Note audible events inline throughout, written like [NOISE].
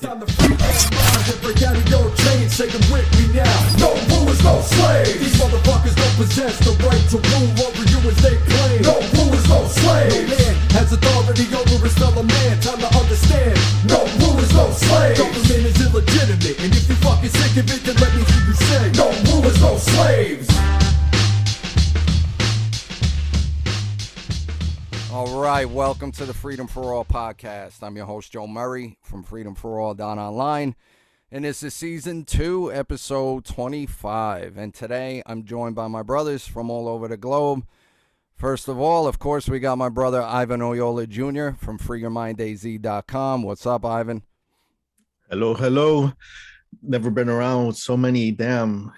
Time to free our mind and break out of your chains. Say them with me now. No rulers, no slaves. These motherfuckers don't possess the right to rule over you as they claim. No rulers, no slaves. No man has authority over his fellow man. Time to understand. No rulers, no slaves. Government is illegitimate, and if you're fucking sick of it, then let me hear you say. No rulers, no slaves. All right, welcome to the Freedom for All podcast. I'm your host, Joe Murray from Freedom for All Down Online. And this is season two, episode 25. And today I'm joined by my brothers from all over the globe. First of all, of course, we got my brother Ivan Oyola Jr. from freeyourmindaz.com. What's up, Ivan? Hello, hello. Never been around with so many damn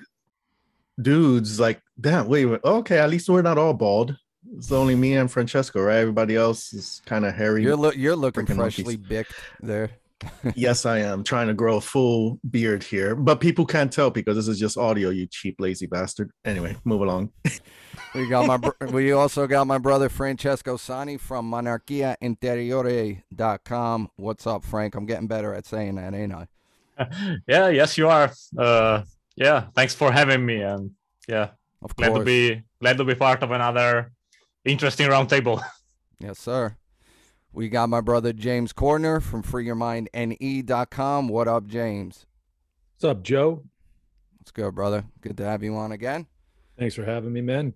dudes. Like, damn, wait, wait. Okay, at least we're not all bald. It's only me and Francesco, right? Everybody else is kind of hairy. You're, lo- you're looking freshly monkeys. bicked there. [LAUGHS] yes, I am trying to grow a full beard here, but people can't tell because this is just audio, you cheap, lazy bastard. Anyway, move along. We got my [LAUGHS] br- we also got my brother Francesco Sani from monarchiainteriore.com. What's up, Frank? I'm getting better at saying that, ain't I? [LAUGHS] yeah, yes, you are. Uh, yeah, thanks for having me, and yeah, Of glad course. to be glad to be part of another interesting roundtable. [LAUGHS] Yes, sir. We got my brother James Cordiner from freeyourmindne.com. What up, James? What's up, Joe? What's good, brother? Good to have you on again. Thanks for having me, man.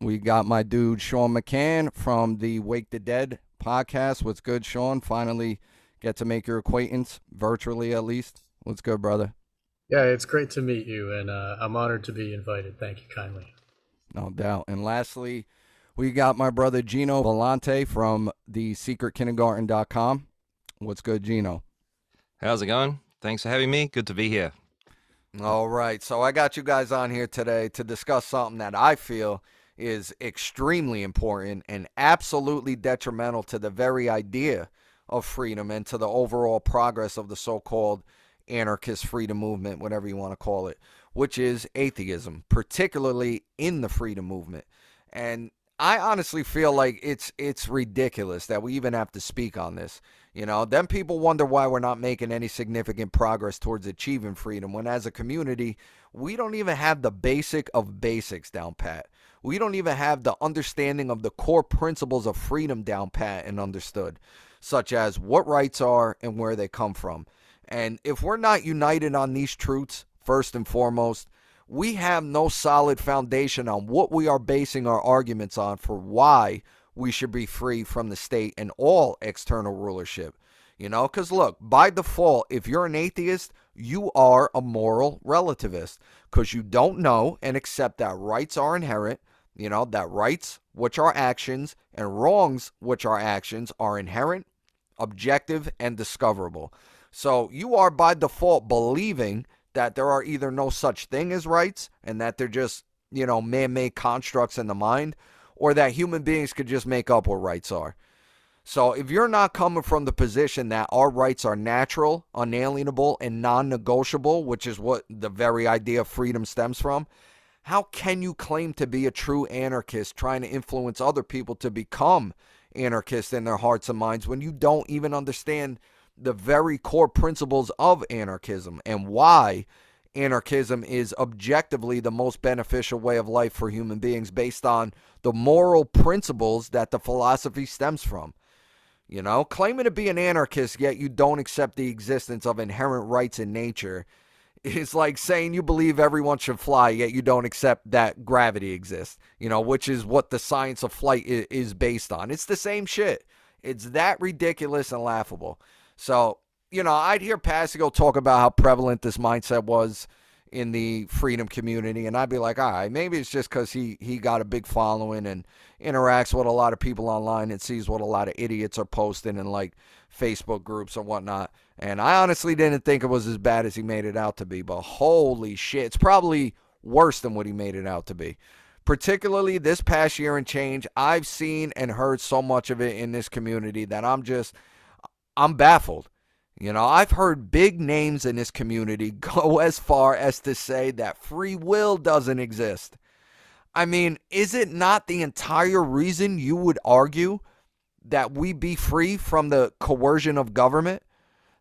We got my dude Sean McCann from the Wake the Dead podcast. What's good, Sean? Finally get to make your acquaintance, virtually at least. What's good, brother? Yeah, it's great to meet you, and uh, I'm honored to be invited. Thank you kindly. No doubt. And lastly, we got my brother Gino Volante from the secretkindergarten.com. What's good, Gino? How's it going? Thanks for having me. Good to be here. All right. So I got you guys on here today to discuss something that I feel is extremely important and absolutely detrimental to the very idea of freedom and to the overall progress of the so called anarchist freedom movement, whatever you want to call it, which is atheism, particularly in the freedom movement. And I honestly feel like it's it's ridiculous that we even have to speak on this. You know, then people wonder why we're not making any significant progress towards achieving freedom when as a community, we don't even have the basic of basics down pat. We don't even have the understanding of the core principles of freedom down pat and understood, such as what rights are and where they come from. And if we're not united on these truths, first and foremost, we have no solid foundation on what we are basing our arguments on for why we should be free from the state and all external rulership. You know, because look, by default, if you're an atheist, you are a moral relativist because you don't know and accept that rights are inherent, you know, that rights, which are actions, and wrongs, which are actions, are inherent, objective, and discoverable. So you are by default believing that there are either no such thing as rights and that they're just, you know, man made constructs in the mind, or that human beings could just make up what rights are. So if you're not coming from the position that our rights are natural, unalienable, and non negotiable, which is what the very idea of freedom stems from, how can you claim to be a true anarchist trying to influence other people to become anarchists in their hearts and minds when you don't even understand the very core principles of anarchism and why anarchism is objectively the most beneficial way of life for human beings based on the moral principles that the philosophy stems from. You know, claiming to be an anarchist yet you don't accept the existence of inherent rights in nature is like saying you believe everyone should fly yet you don't accept that gravity exists, you know, which is what the science of flight is based on. It's the same shit. It's that ridiculous and laughable. So, you know, I'd hear Pasigo talk about how prevalent this mindset was in the freedom community, and I'd be like, all right, maybe it's just because he he got a big following and interacts with a lot of people online and sees what a lot of idiots are posting in like Facebook groups and whatnot. And I honestly didn't think it was as bad as he made it out to be, but holy shit, it's probably worse than what he made it out to be. Particularly this past year and change, I've seen and heard so much of it in this community that I'm just I'm baffled. You know, I've heard big names in this community [LAUGHS] go as far as to say that free will doesn't exist. I mean, is it not the entire reason you would argue that we be free from the coercion of government?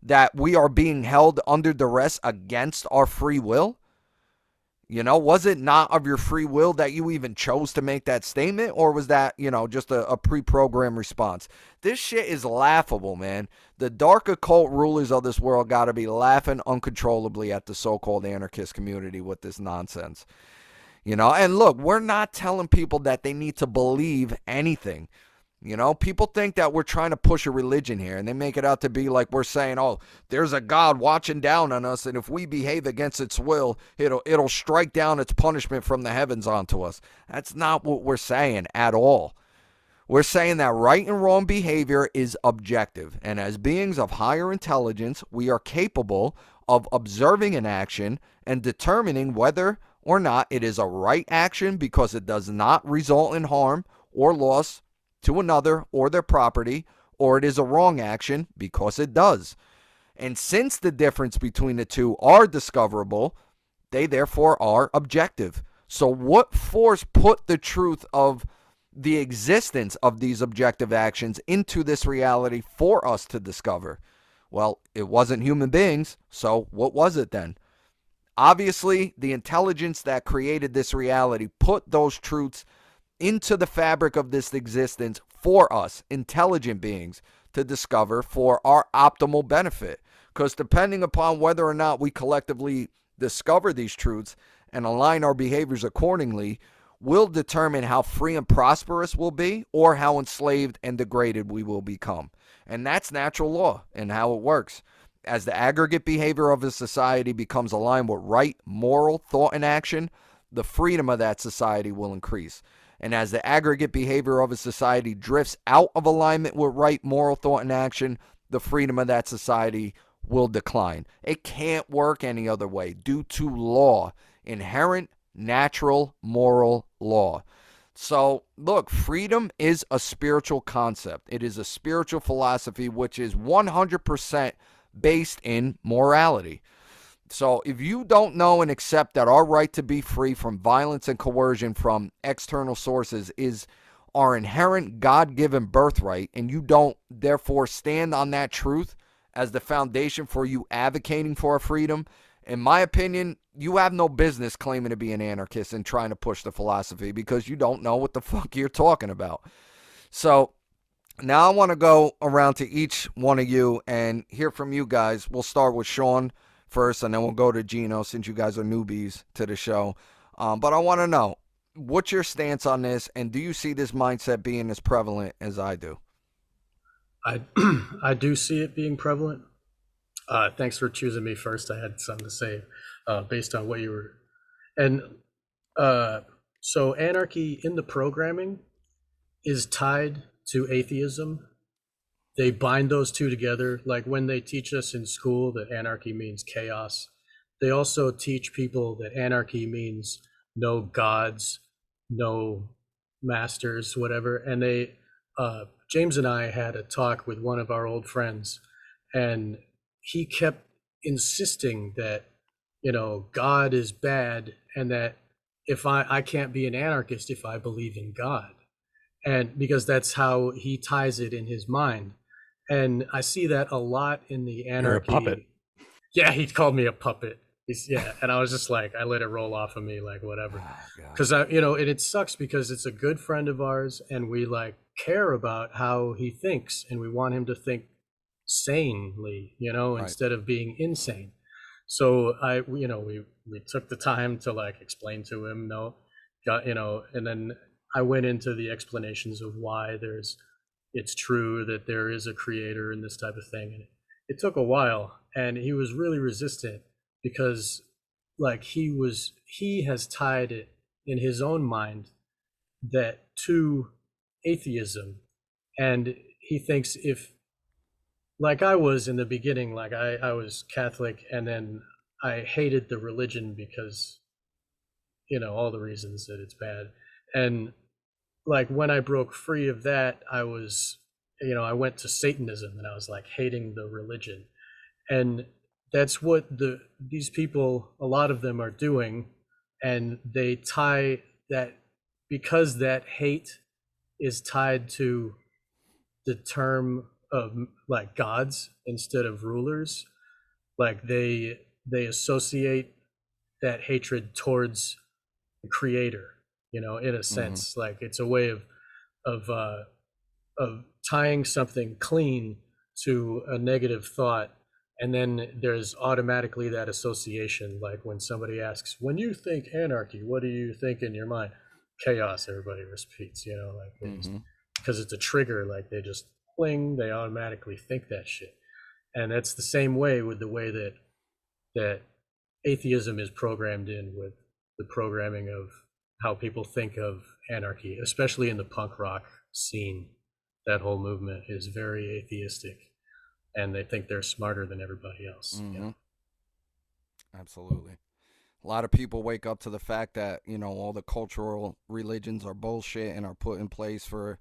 that we are being held under duress against our free will? You know, was it not of your free will that you even chose to make that statement, or was that, you know, just a, a pre programmed response? This shit is laughable, man. The dark occult rulers of this world got to be laughing uncontrollably at the so called anarchist community with this nonsense. You know, and look, we're not telling people that they need to believe anything. You know, people think that we're trying to push a religion here and they make it out to be like we're saying, "Oh, there's a God watching down on us and if we behave against its will, it'll it'll strike down its punishment from the heavens onto us." That's not what we're saying at all. We're saying that right and wrong behavior is objective, and as beings of higher intelligence, we are capable of observing an action and determining whether or not it is a right action because it does not result in harm or loss to another or their property, or it is a wrong action because it does. And since the difference between the two are discoverable, they therefore are objective. So, what force put the truth of the existence of these objective actions into this reality for us to discover? Well, it wasn't human beings, so what was it then? Obviously, the intelligence that created this reality put those truths into the fabric of this existence for us, intelligent beings, to discover for our optimal benefit. Because depending upon whether or not we collectively discover these truths and align our behaviors accordingly, will determine how free and prosperous we'll be or how enslaved and degraded we will become. And that's natural law and how it works. As the aggregate behavior of a society becomes aligned with right, moral thought and action, the freedom of that society will increase. And as the aggregate behavior of a society drifts out of alignment with right moral thought and action, the freedom of that society will decline. It can't work any other way due to law, inherent natural moral law. So, look, freedom is a spiritual concept. It is a spiritual philosophy which is 100% based in morality. So if you don't know and accept that our right to be free from violence and coercion from external sources is our inherent God given birthright, and you don't therefore stand on that truth as the foundation for you advocating for our freedom, in my opinion, you have no business claiming to be an anarchist and trying to push the philosophy because you don't know what the [LAUGHS] fuck you're talking about. So now I want to go around to each one of you and hear from you guys. We'll start with Sean first, and then we'll go to Gino since you guys are newbies to the show. Um, but I want to know what's your stance on this, and do you see this mindset being as prevalent as I do? I [CLEARS THROAT] I do see it being prevalent. Uh, thanks for choosing me first. I had something to say uh, based on what you were, and uh, so anarchy in the programming is tied to atheism they bind those two together. Like when they teach us in school that anarchy means chaos, they also teach people that anarchy means no gods, no masters, whatever. And they, uh, James and I had a talk with one of our old friends, and he kept insisting that, you know, God is bad and that if I, I can't be an anarchist if I believe in God. And because that's how he ties it in his mind and I see that a lot in the anarchy. You're a puppet. Yeah, he called me a puppet. He's, yeah, and I was just like, I let it roll off of me, like whatever, ah, because oh, I, you know, and it sucks because it's a good friend of ours, and we like care about how he thinks, and we want him to think sanely, you know, right. instead of being insane. So I, you know, we we took the time to like explain to him, no, got you know, and then I went into the explanations of why there's it's true that there is a creator and this type of thing. And it took a while, and he was really resistant because, like, he was he has tied it in his own mind that to atheism, and he thinks if, like I was in the beginning, like I I was Catholic, and then I hated the religion because, you know, all the reasons that it's bad, and like when I broke free of that, I was, you know, I went to Satanism and I was like hating the religion. And that's what the these people, a lot of them are doing. And they tie that because that hate is tied to the term of like gods instead of rulers like they they associate that hatred towards the creator you know in a sense like it's a way of of uh of tying something clean to a negative thought and then there's automatically that association like when somebody asks when you think anarchy what do you think in your mind? Chaos everybody repeats you know like because it's a trigger like they just fling they automatically think that shit. And that's the same way with the way that that atheism is programmed in with the programming of how people think of anarchy especially in the punk rock scene that whole movement is very atheistic and they think they're smarter than everybody else know? Mhm. Absolutely. A lot of people wake up to the fact that, you know, all the cultural religions are bullshit and are put in place for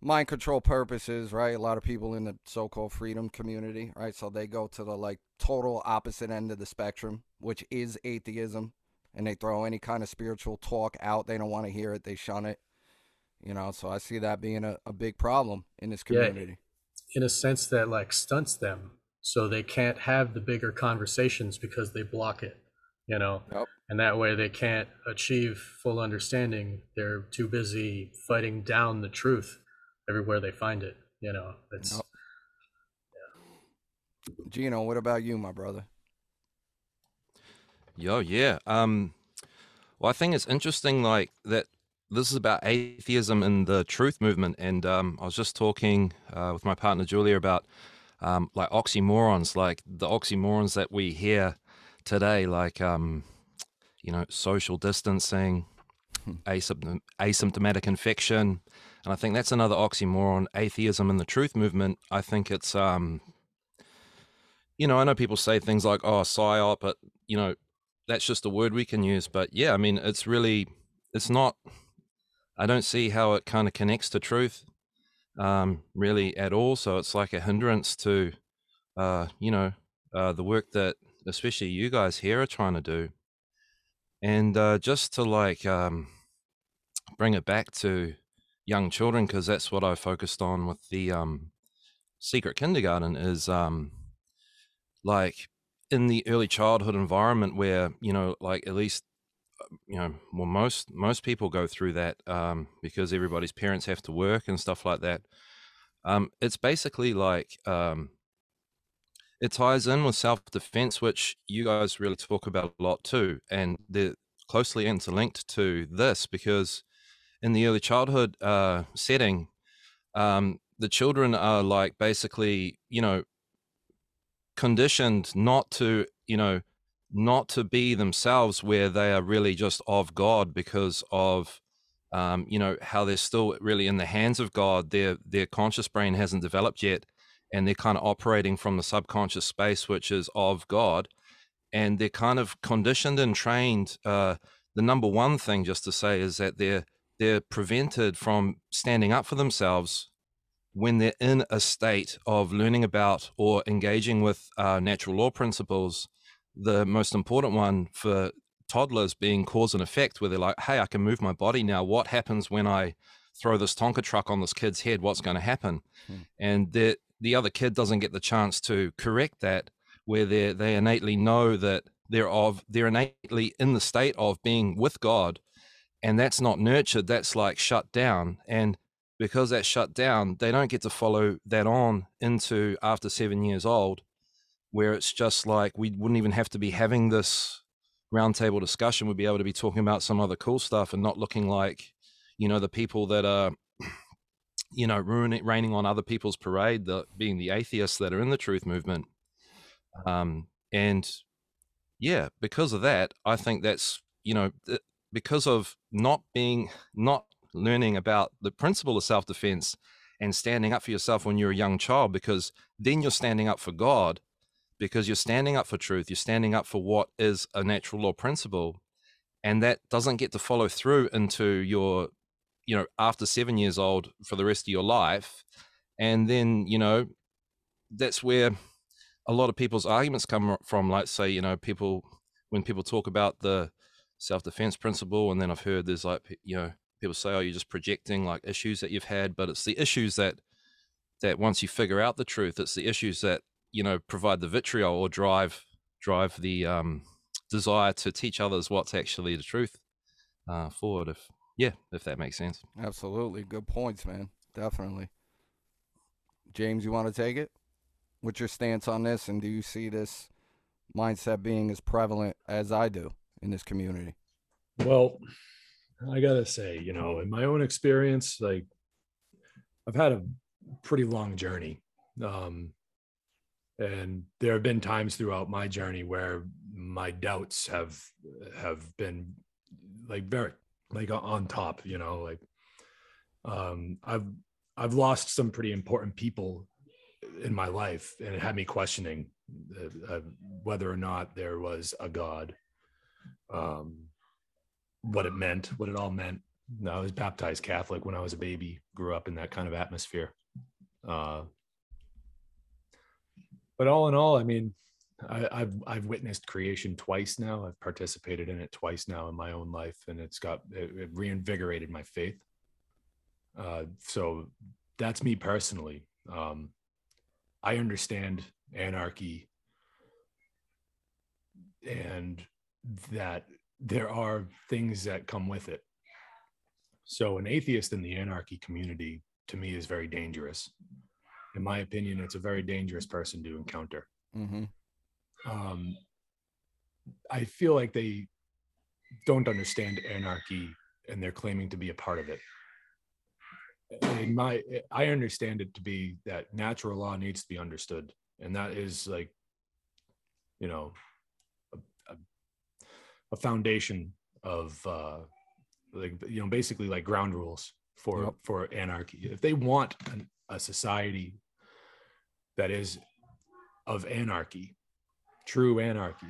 mind control purposes, right? A lot of people in the so called freedom community, right? So they go to the like total opposite end of the spectrum, which is atheism, and they throw any kind of spiritual talk out. They don't want to hear it, they shun it. You know, so I see that being a, a big problem in this Yeah. community. in a sense that like stunts them so they can't have the bigger conversations because they block it you know Yep. and that way they can't achieve full understanding they're too busy fighting down the truth everywhere they find it you know it's Yep. Gino, what about you, my brother? Yo, yeah. Um, well, I think it's interesting, like that. This is about atheism and the truth movement, and um, I was just talking uh, with my partner Julia about um, like oxymorons, like the oxymorons that we hear today, like um, you know, social distancing, asymptom- asymptomatic infection, and I think that's another oxymoron. Atheism and the truth movement. I think it's um, you know, I know people say things like "oh, psyop," but you know, that's just a word we can use. But yeah, I mean, it's really, it's not. I don't see how it kind of connects to truth, um, really at all. So it's like a hindrance to, uh, you know, uh, the work that especially you guys here are trying to do, and uh, just to like um, bring it back to young children because that's what I focused on with the um, secret kindergarten is um, like in the early childhood environment where you know like at least uh, you know well most most people go through that um, because everybody's parents have to work and stuff like that. Um, it's basically like um, it ties in with self-defense which you guys really talk about a lot too and they're closely interlinked to this because in the early childhood uh, setting um, the children are like basically you know conditioned not to you know not to be themselves where they are really just of god because of um, you know how they're still really in the hands of god. Their their conscious brain hasn't developed yet and they're kind of operating from the subconscious space which is of god and they're kind of conditioned and trained uh, the number one thing just to say is that they're they're prevented from standing up for themselves when they're in a state of learning about or engaging with uh, natural law principles, the most important one for toddlers being cause and effect, where they're like, hey, I can move my body now. What happens when I throw this Tonka truck on this kid's head? What's going to happen? Hmm. And the, the other kid doesn't get the chance to correct that, where they they innately know that they're of they're innately in the state of being with God, and that's not nurtured. That's like shut down. And because that's shut down, they don't get to follow that on into after seven years old, where it's just like we wouldn't even have to be having this roundtable discussion. We'd be able to be talking about some other cool stuff and not looking like, you know, the people that are, [CLEARS THROAT] you know, ruining, raining on other people's parade, the, being the atheists that are in the truth movement. Um, and yeah, because of that, I think that's, you know, because of not being, not learning about the principle of self defense and standing up for yourself when you're a young child, because then you're standing up for God, because you're standing up for truth, you're standing up for what is a natural law principle. And that doesn't get to follow through into your, you know, after seven years old for the rest of your life. And then, you know, that's where a lot of people's arguments come from. Like, say, you know, people, when people talk about the self defense principle, and then I've heard there's like, you know, people say, oh, you're just projecting like issues that you've had, but it's the issues that that once you figure out the truth, it's the issues that you know provide the vitriol or drive drive the um, desire to teach others what's actually the truth uh, forward. If yeah, if that makes sense. Absolutely. Good points, man. Definitely. James, you want to take it? What's your stance on this? And do you see this mindset being as prevalent as I do in this community? Well, I gotta say, you know, in my own experience, like I've had a pretty long journey. Um, and there have been times throughout my journey where my doubts have have been like very like on top, you know, like um I've I've lost some pretty important people in my life and it had me questioning uh, uh, whether or not there was a god um what it meant what it all meant i was baptized catholic when i was a baby grew up in that kind of atmosphere uh but all in all i mean I, have I've witnessed creation twice now. I've participated in it twice now in my own life, and it's got it, it reinvigorated my faith. Uh, so that's me personally. Um, I understand anarchy and that there are things that come with it. So, an atheist in the anarchy community to me is very dangerous. In my opinion, it's a very dangerous person to encounter. Mm-hmm. Um, I feel like they don't understand anarchy and they're claiming to be a part of it in my i understand it to be that natural law needs to be understood and that is like you know a foundation of uh like you know basically like ground rules for yep. for anarchy if they want an, a society that is of anarchy true anarchy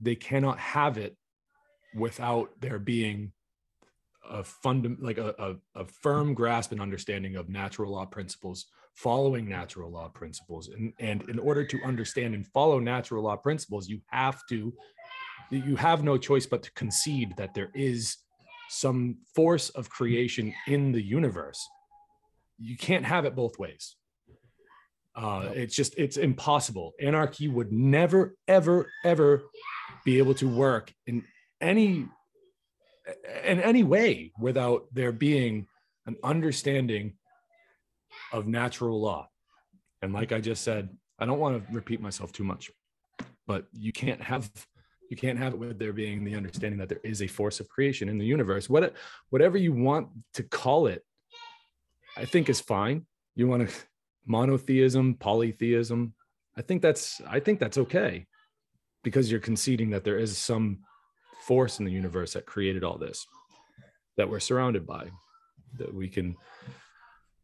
they cannot have it without there being a fund like a, a, a, firm grasp and understanding of natural law principles following natural law principles and, and in order to understand and follow natural law principles you have to you have no choice but to concede that there is some force of creation in the universe. You can't have it both ways. Uh, it's just it's impossible. Anarchy would never ever ever be able to work in any in any way without there being an understanding of natural law. And like I just said, I don't want to repeat myself too much, but you can't have you can't have it with there being the understanding that there is a force of creation in the universe. What whatever you want to call it, I think is fine. You want to monotheism, polytheism. I think that's I think that's okay because you're conceding that there is some force in the universe that created all this that we're surrounded by that we can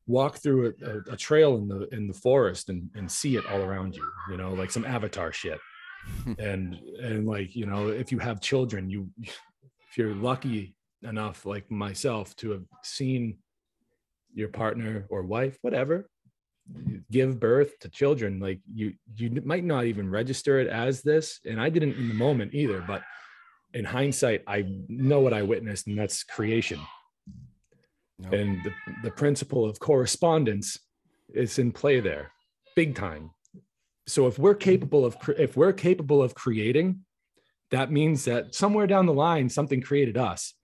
walk through a, a, trail in the in the forest and, and see it all around you you know like some avatar shit and and like you know if you have children you if you're lucky enough like myself to have seen your partner or wife whatever give birth to children like you you might not even register it as this and i didn't in the moment either but in hindsight, I know what I witnessed, and that's creation. Nope. And the, the principle of correspondence is in play there, big time. So if we're capable of if we're capable of creating, that means that somewhere down the line something created us.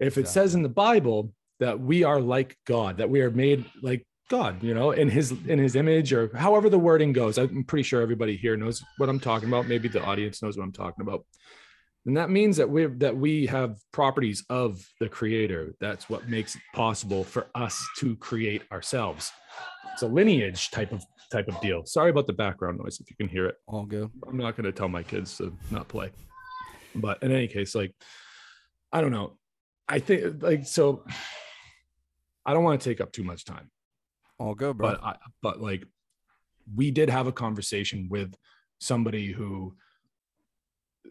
If it says in the Bible that we are like God, that we are made like God, you know, in his in his image or however the wording goes. I'm pretty sure everybody here knows what I'm talking about. Maybe the audience knows what I'm talking about and that means that we that we have properties of the creator. That's what makes it possible for us to create ourselves. It's a lineage type of type of deal. Sorry about the background noise if you can hear it. All good. I'm not going to tell my kids to not play. But in any case like i don't know. I think like so i don't want to take up too much time. All good bro. But I, but like we did have a conversation with somebody who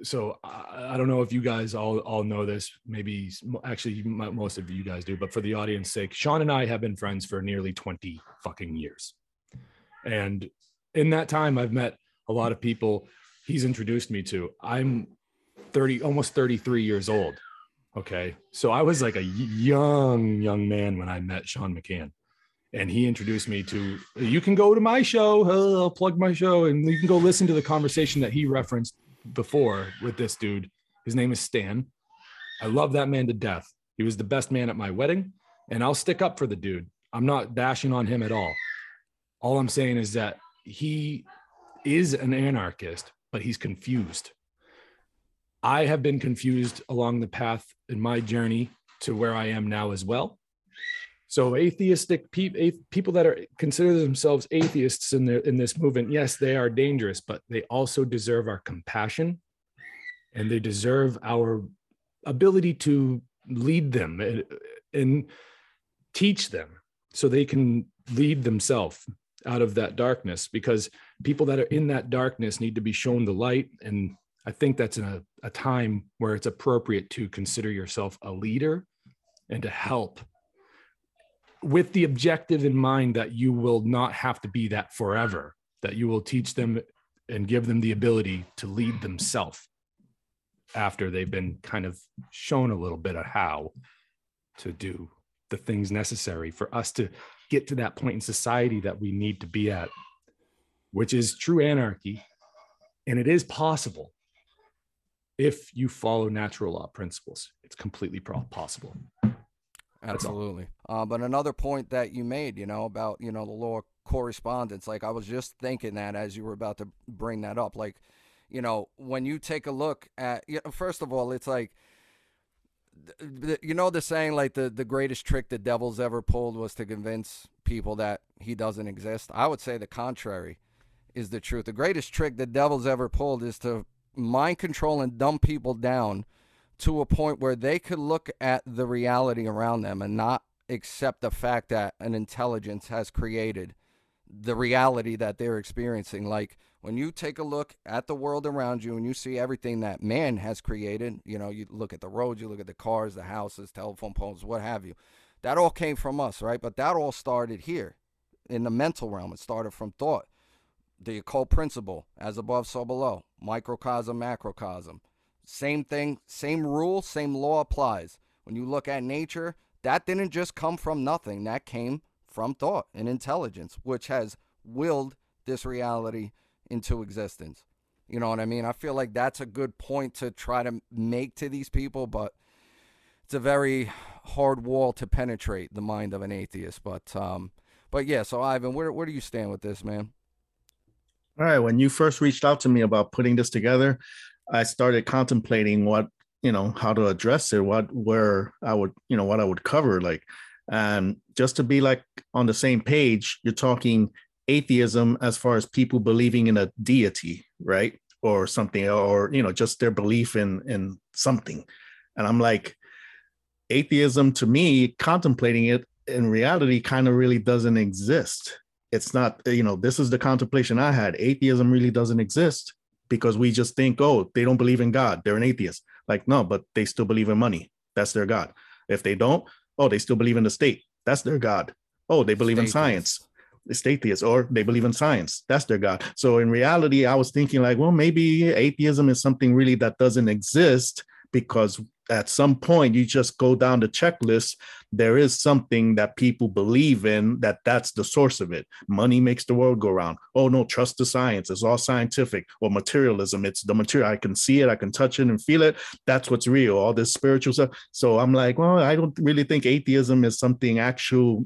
so I, I, don't know if you guys all all know this. Maybe actually most of you guys do, but for the audience sake, Sean and I have been friends for nearly twenty fucking years, and in that time, I've met a lot of people. He's introduced me to. I'm thirty, almost thirty three years old. Okay, so I was like a young young man when I met Sean McCann, and he introduced me to you can go to my show i'll plug my show and you can go listen to the conversation that he referenced before with this dude. His name is stan. I love that man to death. He was the best man at my wedding and i'll stick up for the dude. I'm not bashing on him at all. All i'm saying is that he is an anarchist but he's confused. I have been confused along the path in my journey to where i am now as well so atheistic pe- people that are consider themselves atheists in their in this movement, yes, they are dangerous, but they also deserve our compassion, and they deserve our ability to lead them and, and teach them so they can lead themselves out of that darkness. Because people that are in that darkness need to be shown the light, and I think that's a, a time where it's appropriate to consider yourself a leader and to help with the objective in mind that you will not have to be that forever, that you will teach them and give them the ability to lead themselves after they've been kind of shown a little bit of how to do the things necessary for us to get to that point in society that we need to be at, which is true anarchy. And it is possible if you follow natural law principles. It's completely possible. Absolutely. Uh, but another point that you made, you know, about, you know, the law of correspondence, like I was just thinking that as you were about to bring that up, like, you know, when you take a look at, you know, first of all, it's like, you know the saying like the the greatest trick the devil's ever pulled was to convince people that he doesn't exist. I would say the contrary is the truth. The greatest trick the devil's ever pulled is to mind control and dumb people down to a point where they could look at the reality around them and not accept the fact that an intelligence has created the reality that they're experiencing. Like when you take a look at the world around you and you see everything that man has created, you know, you look at the roads, you look at the cars, the houses, telephone poles, what have you. That all came from us, right? But that all started here in the mental realm. It started from thought. The occult principle, as above, so below, microcosm, macrocosm. Same thing, same rule, same law applies. When you look at nature, that didn't just come from nothing. That came from thought and intelligence, which has willed this reality into existence. You know what I mean? I feel like that's a good point to try to make to these people, but it's a very hard wall to penetrate the mind of an atheist. But um, but yeah. So Ivan, where where do you stand with this, man? All right. When you first reached out to me about putting this together, I started contemplating what you know how to address it, what where I would you know what I would cover, like, and just to be like on the same page. You're talking atheism as far as people believing in a deity, right, or something, or you know just their belief in in something, and I'm like, atheism to me, contemplating it in reality, kind of really doesn't exist. It's not, you know, this is the contemplation I had. Atheism really doesn't exist because we just think, oh, they don't believe in God. They're an atheist. Like, no, but they still believe in money. That's their God. If they don't, oh, they still believe in the state. That's their God. Oh, they believe in science. It's atheists, or they believe in science. That's their God. So in reality, I was thinking like, well, maybe atheism is something really that doesn't exist because at some point you just go down the checklist there is something that people believe in that that's the source of it. Money makes the world go round. Oh no trust the science. It's all scientific. Or materialism. It's the material i can see it. I can touch it and feel it. That's what's real. All this spiritual stuff. So i'm like well i don't really think atheism is something actual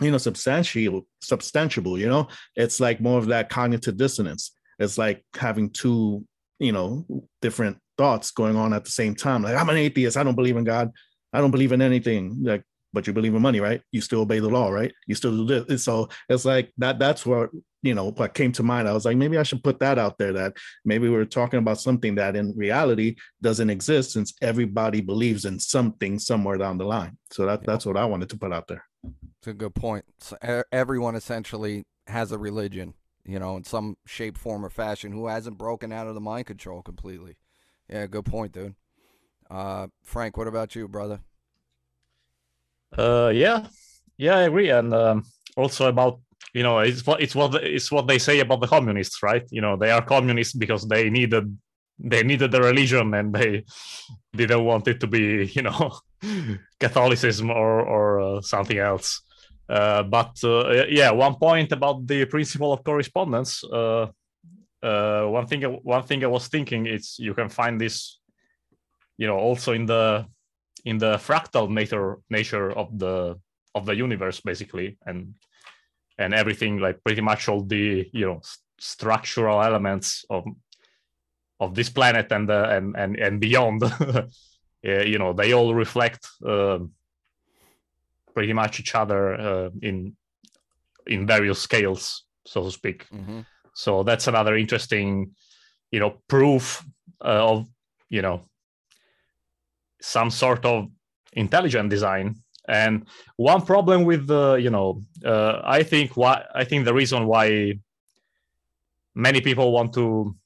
you know substantial substantiable you know? It's like more of that cognitive dissonance. It's like having two you know different thoughts going on at the same time. Like I'm an atheist. I don't believe in God. I don't believe in anything. Like, but you believe in money, right? You still obey the law, right? You still do this. So it's like that. That's what you know. What came to mind. I was like, maybe I should put that out there. That maybe we're talking about something that in reality doesn't exist, since everybody believes in something somewhere down the line. So that that's what I wanted to put out there. It's a good point. So everyone essentially has a religion, you know, in some shape, form, or fashion, who hasn't broken out of the mind control completely. Yeah, good point, dude. Uh, Frank, what about you, brother? Uh, yeah, yeah, I agree, and um, also about you know it's what it's what it's what they say about the communists, right? You know, they are communists because they needed they needed the religion and they [LAUGHS] didn't want it to be you know [LAUGHS] Catholicism or or uh, something else. Uh, but uh, yeah, one point about the principle of correspondence. Uh, uh, one thing, one thing I was thinking is you can find this, you know, also in the in the fractal nature nature of the of the universe, basically, and and everything like pretty much all the you know st- structural elements of of this planet and uh, and and and beyond. [LAUGHS] you know, they all reflect. Um, pretty much each other uh, in in various scales, so to speak. Mm-hmm. So that's another interesting, you know, proof uh, of you know some sort of intelligent design. And one problem with the, you know, uh, I think why I think the reason why many people want to,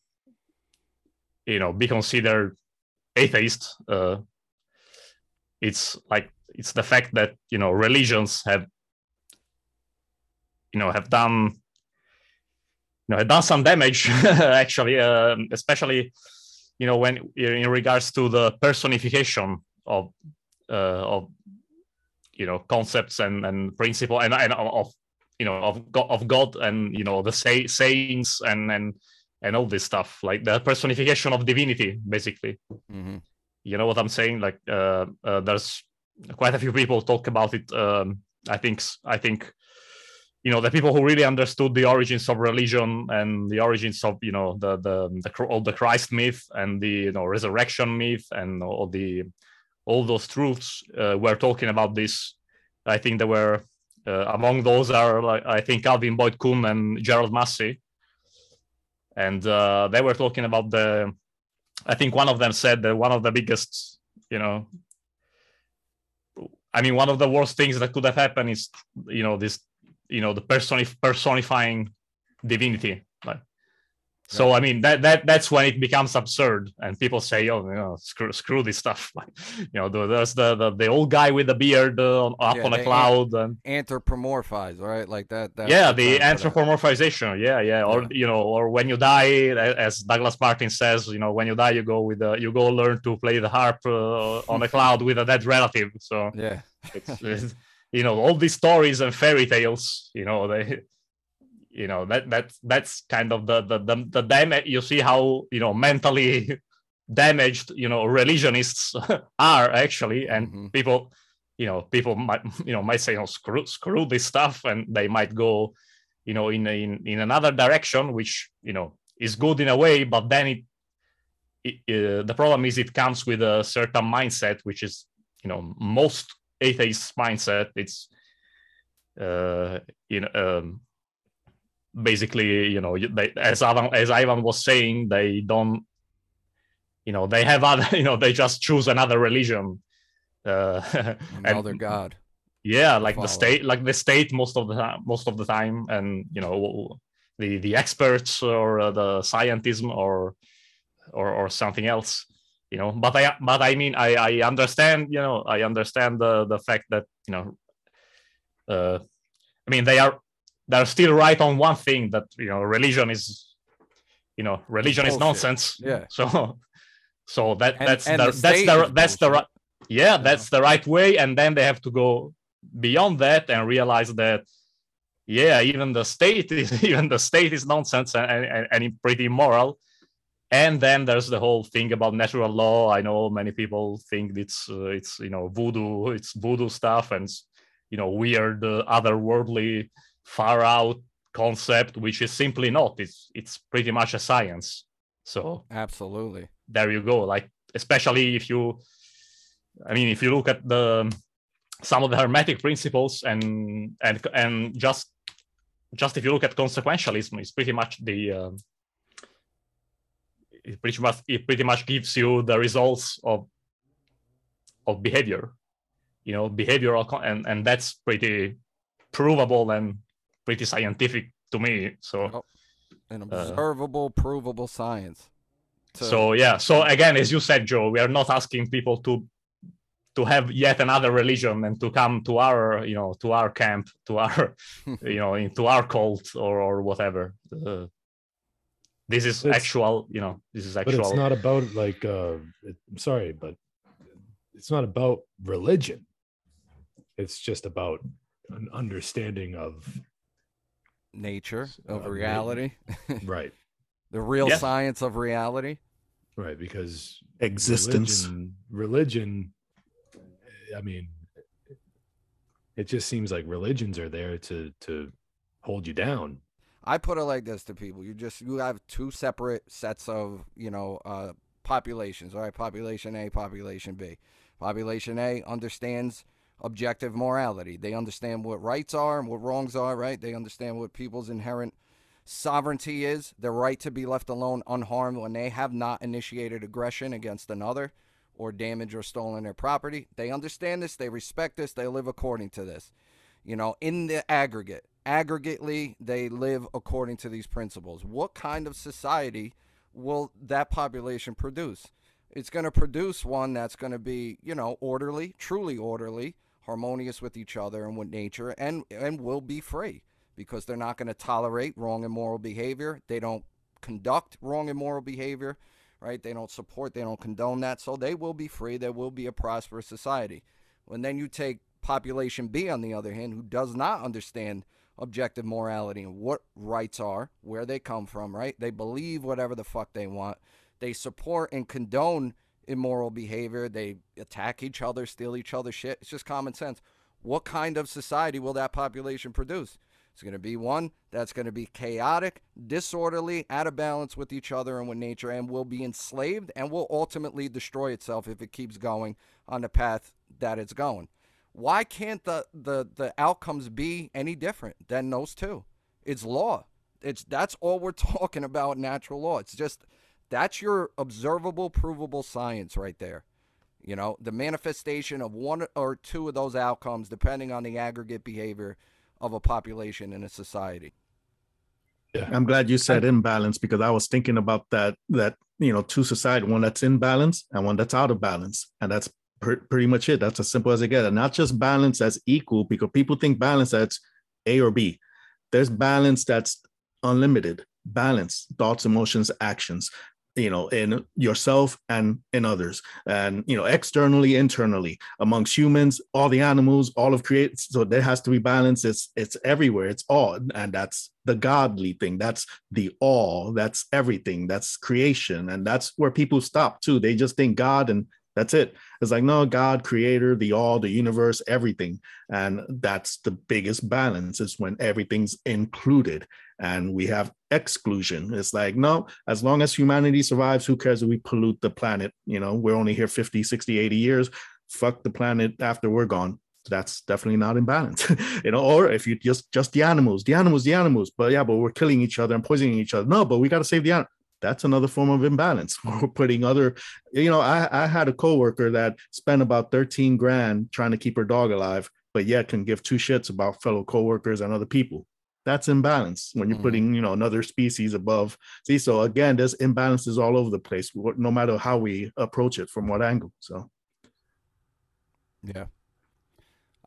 you know, be considered atheist, uh, it's like it's the fact that you know religions have you know have done know have done some damage [LAUGHS] actually um, especially you know when in regards to the personification of uh, of you know concepts and and principle and, and of you know of god, of god and you know the say, sayings and and and all this stuff like the personification of divinity basically Mm-hmm. you know what i'm saying like uh, uh, there's quite a few people talk about it. Um, I think I think you know the people who really understood the origins of religion and the origins of you know the the the all the Christ myth and the you know resurrection myth and all the all those truths uh, were talking about this. I think there were uh, among those are like I think Alvin Boyd Kuhn and Gerald Massey, and uh, they were talking about the. I think one of them said that one of the biggest you know I mean, one of the worst things that could have happened is, you know, this, you know, the personif- personifying divinity. Like, so I mean that that that's when it becomes absurd, and people say, "Oh, you know, screw screw this stuff." [LAUGHS] Like, you know, there's the the, the old guy with the beard uh, up Yeah, on a cloud, and Anthropomorphize, right? Like that. that's yeah, the the term for that. anthropomorphization. Yeah, yeah, or you know, or when you die, as Douglas Martin says, you know, when you die, you go with the, you go learn to play the harp uh, on a [LAUGHS] cloud with a dead relative. So Yeah. it's, it's, you know all these stories and fairy tales you know they you know that that's that's kind of the the the, the damage you see how you know mentally damaged you know religionists are actually and Mhm. people you know people might you know might say oh screw screw this stuff and they might go you know in in in another direction which you know is good in a way but then it, it uh, the problem is it comes with a certain mindset which is you know most atheist mindset it's uh you know um basically you know they, as Ivan, as Ivan was saying they don't you know they have other [LAUGHS] you know they just choose another religion uh [LAUGHS] Another God. yeah like follow. the state like the state most of the time most of the time and you know the the experts or uh, the scientism or or or something else you know but i but i mean i i understand you know i understand the the fact that you know uh i mean they are they're still right on one thing that you know religion is you know religion is nonsense. Yeah. [LAUGHS] so so that And- that's and the, the that's the that's the right yeah. that's the right way and then they have to go beyond that and realize that yeah even the state [LAUGHS] is even the state is nonsense and, and, and pretty immoral and then there's the whole thing about natural law. I know many people think it's uh, it's you know voodoo it's voodoo stuff and you know weird uh, otherworldly far out concept which is simply not. It's it's pretty much a science. So Absolutely. there you go. Like especially if you i mean if you look at the some of the hermetic principles and and and just just if you look at consequentialism it's pretty much the um, it pretty much it pretty much gives you the results of of behavior. You know behavioral con- and and that's pretty provable and pretty scientific to me so Oh, An observable, provable science. To- so yeah. So again as you said joe we are not asking people to to have yet another religion and to come to our you know to our camp to our [LAUGHS] you know into our cult or or whatever. Uh, this is It's- actual you know this is actual but actual it's not about like uh it, i'm sorry but it's not about religion it's just about an understanding of Nature of Uh, reality, [LAUGHS] right, the real Yeah. science of reality. right, because Existence. religion, religion i mean it just seems like religions are there to to hold you down I put it like this to people: you just you have two separate sets of you know uh, populations. All right, population A, population B. Population A understands objective morality. They understand what rights are and what wrongs are. Right? They understand what people's inherent sovereignty is, the right to be left alone unharmed when they have not initiated aggression against another or damaged or stolen their property. They understand this. They respect this. They live according to this you know, in the aggregate. Aggregately, they live according to these principles. What kind of society will that population produce? It's going to produce one that's going to be, you know, orderly, truly orderly, harmonious with each other and with nature, and and will be free because they're not going to tolerate wrong and moral behavior. They don't conduct wrong and moral behavior, right? They don't support, they don't condone that. So they will be free. There will be a prosperous society. When then you take population B, on the other hand, who does not understand objective morality and what rights are, where they come from, right? They believe whatever the fuck they want. They support and condone immoral behavior. They attack each other, steal each other's shit. It's just common sense. What kind of society will that population produce? It's going to be one that's going to be chaotic, disorderly, out of balance with each other and with nature, and will be enslaved and will ultimately destroy itself if it keeps going on the path that it's going. Why can't the, the, the outcomes be any different than those two? It's law. It's that's all we're [LAUGHS] talking about natural law. It's just that's your observable, provable science right there. You know, the manifestation of one or two of those outcomes depending on the aggregate behavior of a population in a society. I'm glad you said imbalance because I was thinking about that that you know two society one that's in balance and one that's out of balance and that's pr- pretty much it. That's as simple as it gets and not just balance as equal because people think balance that's A or B. There's balance that's unlimited. Balance thoughts emotions actions you know in yourself and in others. And you know externally internally amongst humans all the animals all of create so there has to be balance. It's it's everywhere. It's all and that's the godly thing. That's the all. That's everything. That's creation. And that's where people stop too. They just think god and that's it. It's like no god creator the all the universe everything. And that's the biggest balance is when everything's included and we have exclusion. It's like no as long as humanity survives who cares if we pollute the planet? You know we're only here 50 60 80 years. Fuck the planet after we're gone. That's definitely not in balance [LAUGHS] you know or if you just just the animals the animals the animals. But yeah but we're killing each other and poisoning each other. No but we got to save the animals that's another form of imbalance [LAUGHS] we're putting other you know i i had a coworker that spent about 13 grand trying to keep her dog alive but yet can give two shits about fellow coworkers and other people that's imbalance when you're Mhm. putting you know another species above see so again there's imbalances all over the place no matter how we approach it from what angle so Yeah.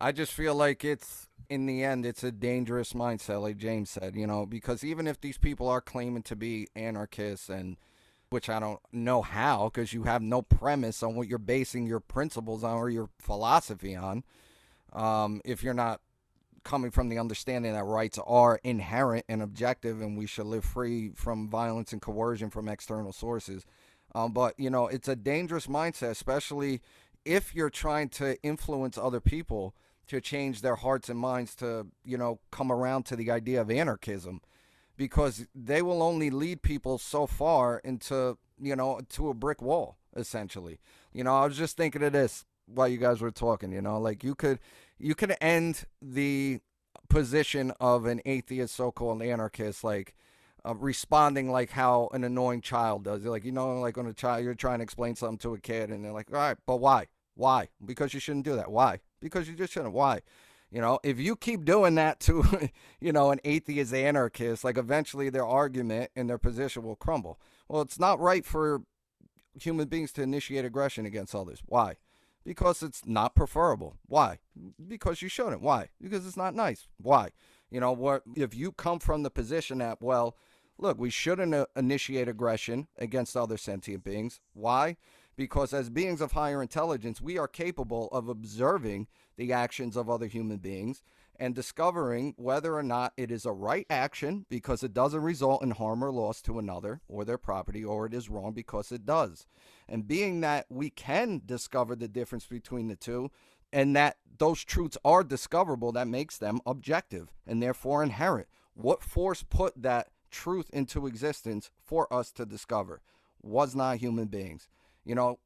I just feel like it's in the end it's a dangerous mindset like James said, you know, because even if these people are claiming to be anarchists and which I don't know how because you have no premise on what you're basing your principles on or your philosophy on. Um, if you're not coming from the understanding that rights are inherent and objective and we should live free from violence and coercion from external sources. Um, but, you know, it's a dangerous mindset, especially if you're trying to influence other people to change their hearts and minds to, you know, come around to the idea of anarchism because they will only lead people so far into, you know, to a brick wall, essentially. You know, I was just thinking of this while you guys were talking, you know, like you could you could end the position of an atheist so-called anarchist like uh, responding like how an annoying child does. Like you know, like when a child you're trying to explain something to a kid, and they're like, "All right, but why? Why? Because you shouldn't do that. Why? Because you just shouldn't. Why?" You know, if you keep doing that to, [LAUGHS] you know, an atheist anarchist, like eventually their argument and their position will crumble. Well, it's not right for human beings to initiate aggression against others. Why? Because it's not preferable. Why? Because you shouldn't. Why? Because it's not nice. Why? You know, what if you come from the position that, well, look, we shouldn't uh, initiate aggression against other sentient beings. Why? Because as beings of higher intelligence, we are capable of observing the actions of other human beings and discovering whether or not it is a right action because it doesn't result in harm or loss to another or their property, or it is wrong because it does. And being that we can discover the difference between the two, and that those truths are discoverable, that makes them objective and therefore inherent. What force put that truth into existence for us to discover? Was not human beings. You know,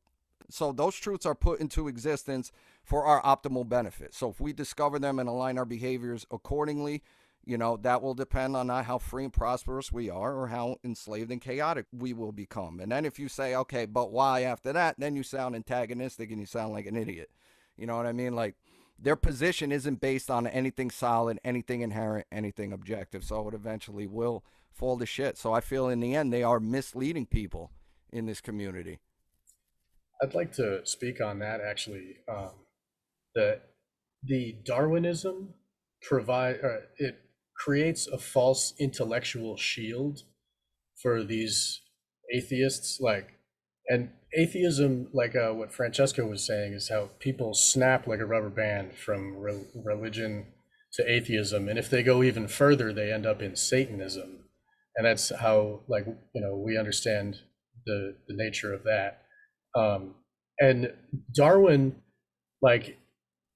so those truths are put into existence for our optimal benefit. So if we discover them and align our behaviors accordingly, you know, that will depend on how free and prosperous we are or how enslaved and chaotic we will become. And then if you say, okay, but why after that, then you sound antagonistic and you sound like an idiot. You know what I mean? Like their position isn't based on anything solid, anything inherent, anything objective. So it eventually will fall to shit. So I feel in the end, they are misleading people in this community. I'd like to speak on that actually. Um, the the Darwinism provide uh, it creates a false intellectual shield for these atheists like and atheism like uh, what francesco was saying is how people snap like a rubber band from re- religion to atheism and if they go even further they end up in satanism and that's how like you know we understand the the nature of that um and darwin like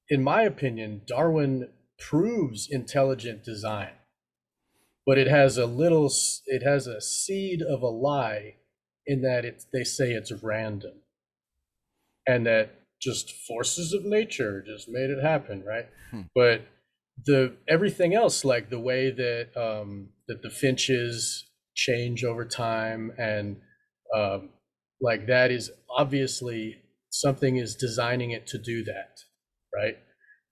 in my opinion darwin proves intelligent design but it has a little it has a seed of a lie in that it they say it's random and that just forces of nature just made it happen right hmm. but the everything else like the way that um that the finches change over time and um like that is obviously something is designing it to do that right?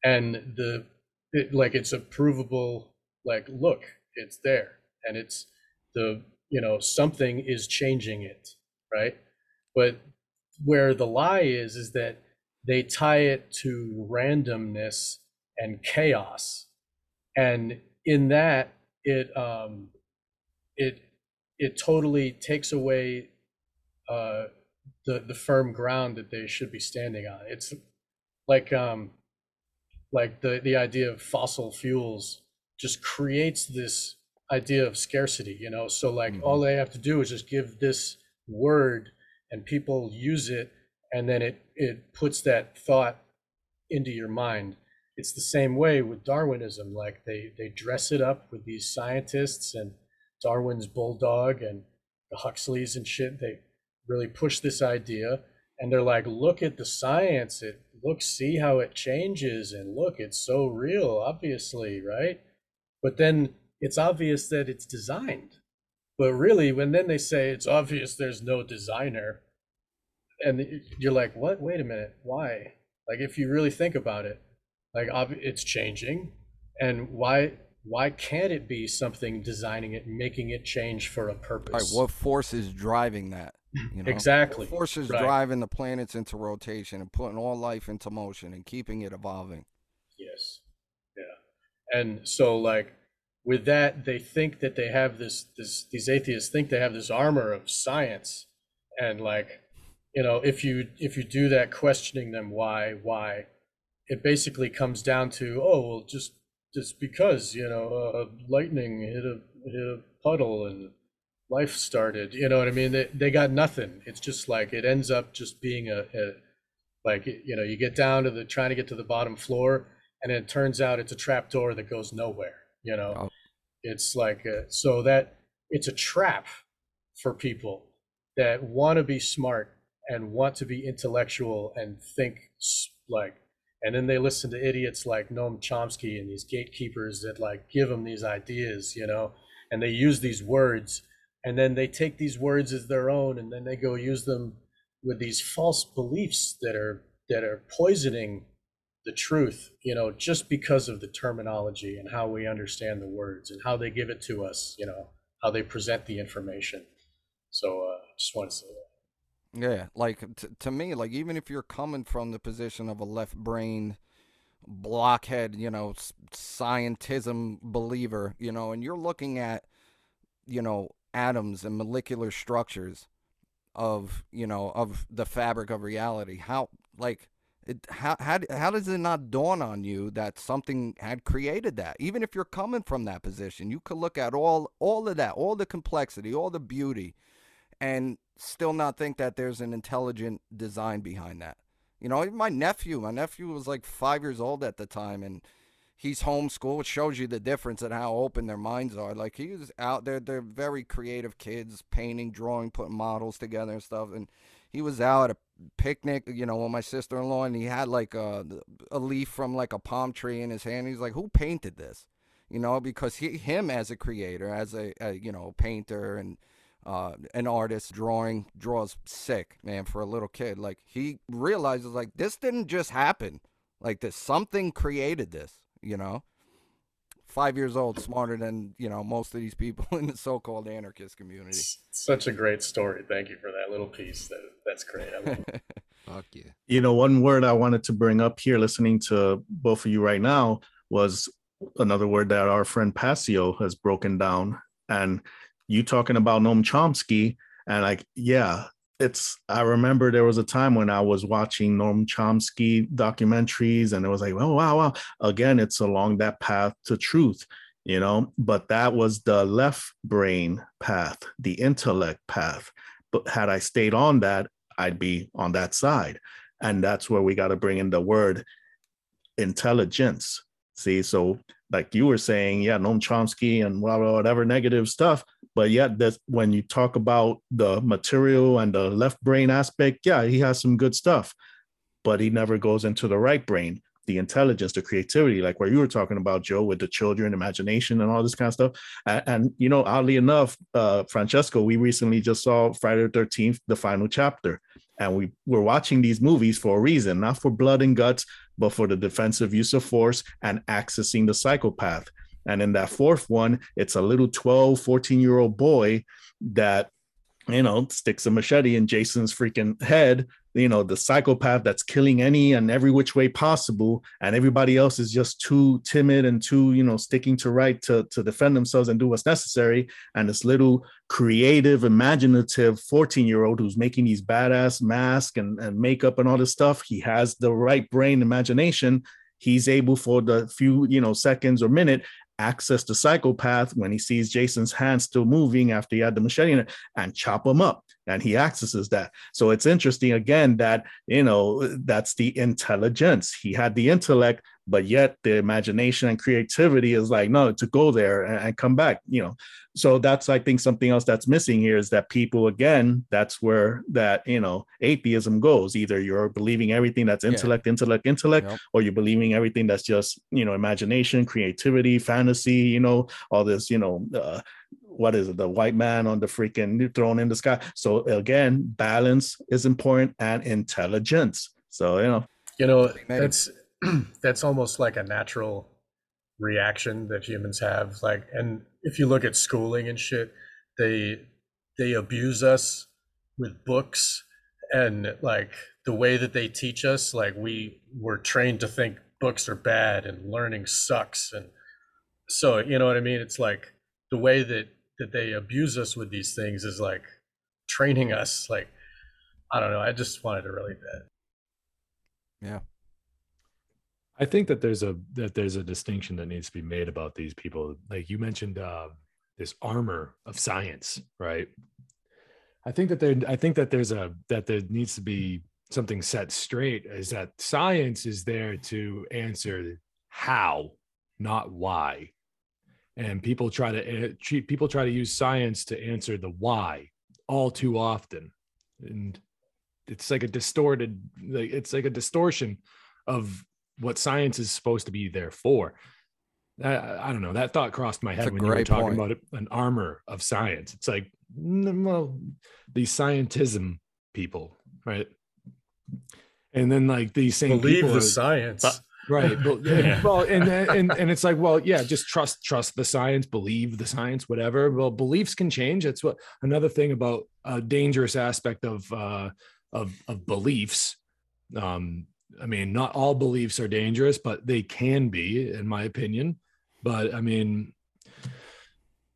And the it, like it's a provable like look it's there. And it's the you know something is changing it right? But where the lie is is that they tie it to randomness and chaos. And in that it um it it totally takes away uh the the firm ground that they should be standing on. It's like um like the the idea of fossil fuels just creates this idea of scarcity you know? So like mm-hmm. all they have to do is just give this word and people use it and then it it puts that thought into your mind. It's the same way with darwinism like they they dress it up with these scientists and darwin's bulldog and the huxleys and shit. They really push this idea and they're like look at the science it look see how it changes and look it's so real obviously right but then it's obvious that it's designed. But really, when then they say it's obvious there's no designer, and you're like, what? Wait a minute, why? Like, if you really think about it, like it's changing, and why? Why can't it be something designing it, making it change for a purpose? Right, what force is driving that? You [LAUGHS] know? Exactly. What force is right. driving the planets into rotation and putting all life into motion and keeping it evolving. Yes. Yeah. And so, like, with that they think that they have this this these atheists think they have this armor of science and like you know if you if you do that questioning them why why it basically comes down to oh well just just because you know uh, lightning hit a hit a puddle and life started you know what i mean? They, they got nothing. It's just like it ends up just being a, a like you know you get down to the trying to get to the bottom floor and it turns out it's a trap door that goes nowhere you know? Oh. it's like a, so that it's a trap for people that want to be smart and want to be intellectual and think like and then they listen to idiots like Noam Chomsky and these gatekeepers that like give them these ideas, you know, and they use these words and then they take these words as their own and then they go use them with these false beliefs that are that are poisoning the truth, you know, just because of the terminology and how we understand the words and how they give it to us, you know, how they present the information. So, uh, just want to say that. Yeah, like t- to me, like even if you're coming from the position of a left brain blockhead, you know, scientism believer, you know, and you're looking at, you know, atoms and molecular structures of, you know, of the fabric of reality, how like It, how, how, how does it not dawn on you that something had created that? Even if you're coming from that position, you could look at all all of that, all the complexity, all the beauty, and still not think that there's an intelligent design behind that. You know, even my nephew, my nephew was like five years old at the time, and he's homeschooled, which shows you the difference in how open their minds are. Like he was out there, they're very creative kids, painting, drawing, putting models together and stuff. And he was out at a picnic, you know, with my sister in law, and he had like a, a leaf from like a palm tree in his hand. He's like, "Who painted this?" You know, because he, him as a creator, as a, a you know, painter and uh, an artist drawing draws sick, man, for a little kid. Like he realizes like this didn't just happen. Like this something created this, you know. Five years old, smarter than, you know, most of these people [LAUGHS] in the so called anarchist community. Such a great story. Thank you for that little piece. That that's great. I love it. [LAUGHS] Fuck yeah. You know, one word I wanted to bring up here, listening to both of you right now, was another word that our friend Passio has broken down. And you talking about Noam Chomsky, and like, yeah, it's. I remember there was a time when I was watching Noam Chomsky documentaries, and it was like, oh wow, wow. Again, it's along that path to truth, you know. But that was the left brain path, the intellect path. But had I stayed on that, I'd be on that side, and that's where we got to bring in the word intelligence. See, so like you were saying, yeah, Noam Chomsky and whatever negative stuff. But yet, that when you talk about the material and the left brain aspect, yeah, he has some good stuff, but he never goes into the right brain, the intelligence, the creativity, like where you were talking about, Joe, with the children, imagination, and all this kind of stuff. And, and you know, oddly enough, uh, Francesco, we recently just saw Friday the 13th, the final chapter. And we were watching these movies for a reason, not for blood and guts, but for the defensive use of force and accessing the psychopath. And in that fourth one, it's a little 12, 14 year old boy that, you know, sticks a machete in Jason's freaking head, you know, the psychopath that's killing any and every which way possible. And everybody else is just too timid and too, you know, sticking to right to, to defend themselves and do what's necessary. And this little creative, imaginative 14 year old who's making these badass masks and, and makeup and all this stuff, he has the right brain imagination he's able for the few you know seconds or minute access the psychopath when he sees Jason's hand still moving after he had the machete in it and chop him up. And he accesses that. So it's interesting again that, you know, that's the intelligence. He had the intellect, but yet the imagination and creativity is like, no, to go there and, and come back, you know. So that's, I think, something else that's missing here is that people, again, that's where that, you know, atheism goes. Either you're believing everything that's intellect, yeah. intellect, intellect, yep. or you're believing everything that's just, you know, imagination, creativity, fantasy, you know, all this, you know, uh, what is it the white man on the freaking throne in the sky so again balance is important and intelligence so you know you know that's [CLEARS THROAT] that's almost like a natural reaction that humans have like and if you look at schooling and shit they they abuse us with books and like the way that they teach us like we were trained to think books are bad and learning sucks and so you know what i mean? It's like the way that that they abuse us with these things is like training us like i don't know i just wanted to relate that yeah I think that there's a that there's a distinction that needs to be made about these people. Like you mentioned, uh, this armor of science, right? I think that there I think that there's a that there needs to be something set straight is that science is there to answer how, not why. And people try to uh, people try to use science to answer the why all too often. And it's like a distorted like it's like a distortion of what science is supposed to be there for. I, I don't know. That thought crossed my head when you were talking point. about it, an armor of science. It's like, well, these scientism people, right? And then like these same believe people the are, science, right? But, [LAUGHS] yeah. Well, and, and and it's like, well, yeah, just trust trust the science, believe the science, whatever. Well, beliefs can change. That's what another thing about a dangerous aspect of uh, of of beliefs um, I mean, not all beliefs are dangerous, but they can be, in my opinion. But I mean,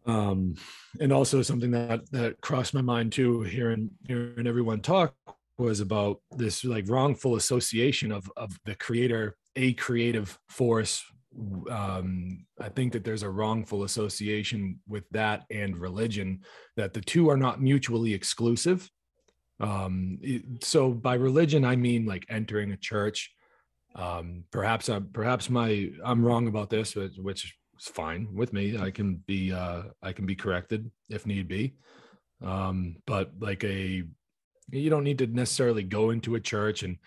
um, and also something that that crossed my mind too, hearing hearing everyone talk was about this like wrongful association of of the creator a creative force um i think that there's a wrongful association with that and religion that the two are not mutually exclusive um so by religion i mean like entering a church. Um perhaps i perhaps my i'm wrong about this which, which is fine with me. I can be uh i can be corrected if need be. Um but like a you don't need to necessarily go into a church and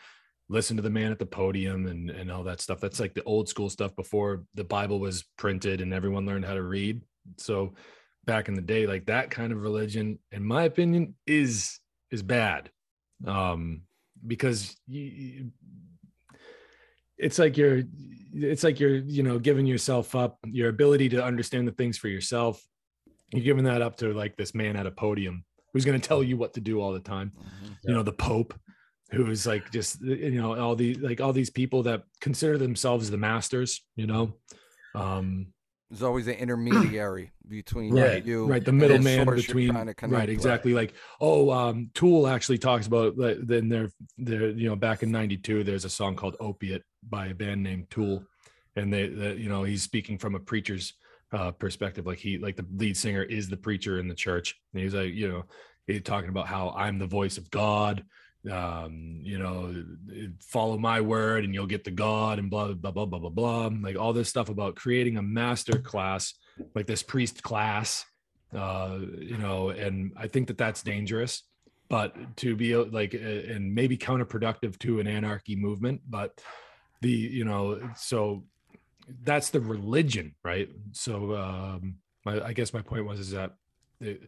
listen to the man at the podium and and all that stuff. That's like the old school stuff before the bible was printed and everyone learned how to read. So back in the day like that kind of religion in my opinion is is bad um because you, it's like you're it's like you're you know giving yourself up your ability to understand the things for yourself. You're giving that up to like this man at a podium who's going to tell you what to do all the time. You know the pope who's like just you know all these like all these people that consider themselves the masters you know? Um There's always an intermediary [CLEARS THROAT] between right you, right the middleman between trying to connect right with. exactly like oh um tool actually talks about like then there there you know back in 92 there's a song called opiate by a band named tool and they, they you know he's speaking from a preacher's uh perspective like he like the lead singer is the preacher in the church and he's like you know he's talking about how i'm the voice of god um you know follow my word and you'll get the god and blah blah blah blah blah blah like all this stuff about creating a master class like this priest class uh you know and i think that that's dangerous but to be like and maybe counterproductive to an anarchy movement but the you know so that's the religion right? So um my, i guess my point was is that the,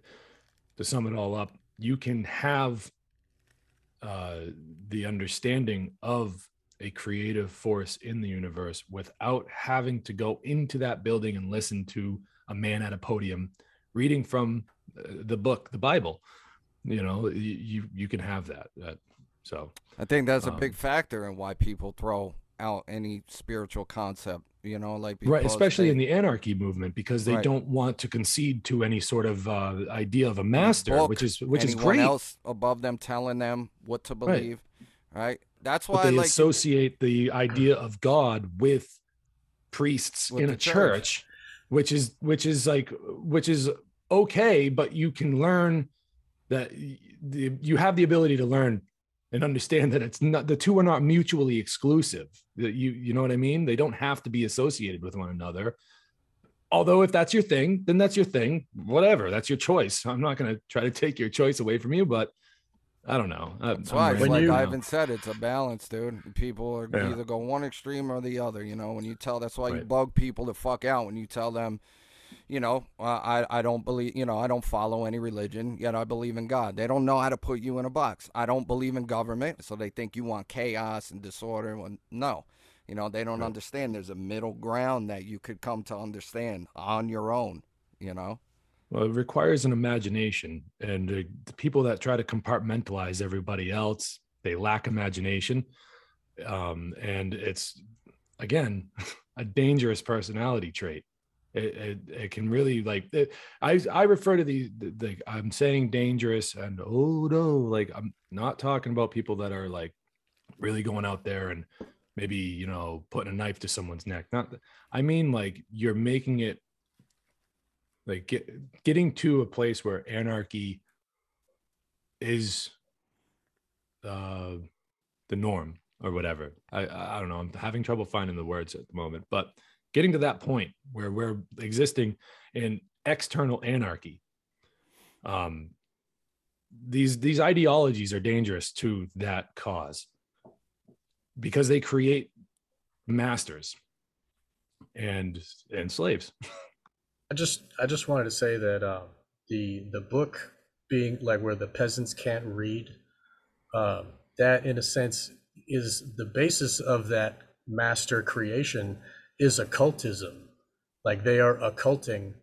to sum it all up you can have uh the understanding of a creative force in the universe without having to go into that building and listen to a man at a podium reading from uh, the book the bible you know you you can have that that so I think that's a Um, big factor in why people throw out any spiritual concept. You know, like right especially they- in the anarchy movement because they Right. don't want to concede to any sort of uh, idea of a master book, which is which is great else above them telling them what to believe. Right. That's but why, they like, associate the idea of god with priests With in a church. church which is which is like which is okay but you can learn that the, you have the ability to learn and understand that it's not the two are not mutually exclusive. You you know what i mean? They don't have to be associated with one another. Although if that's your thing then that's your thing. Whatever. That's your choice. I'm not going to try to take your choice away from you but i don't know. I- That's I'm why, it's rambling. Like now. Ivan said, it's a balance, dude. People are Yeah. either go one extreme or the other. You know, when you tell, that's why you bug people to fuck out when you tell them, you know, uh, I I don't believe, you know, I don't follow any religion, yet I believe in God. They don't know how to put you in a box. I don't believe in government, so they think you want chaos and disorder. When no, you know, they don't Right. understand. There's a middle ground that you could come to understand on your own. You know. Well, it requires an imagination, and uh, the people that try to compartmentalize everybody else, they lack imagination, um, and it's again [LAUGHS] a dangerous personality trait. It, it, it can really like it, I I refer to the, the, the I'm saying dangerous and oh no like I'm not talking about people that are like really going out there and maybe you know putting a knife to someone's neck. Not I mean like you're making it like get, getting to a place where anarchy is uh the norm or whatever I, I i don't know i'm having trouble finding the words at the moment but getting to that point where we're existing in external anarchy um these these ideologies are dangerous to that cause because they create masters and and slaves. [LAUGHS] I just I just wanted to say that uh, the the book being like where the peasants can't read, um, that in a sense is the basis of that master creation is occultism. Like they are occulting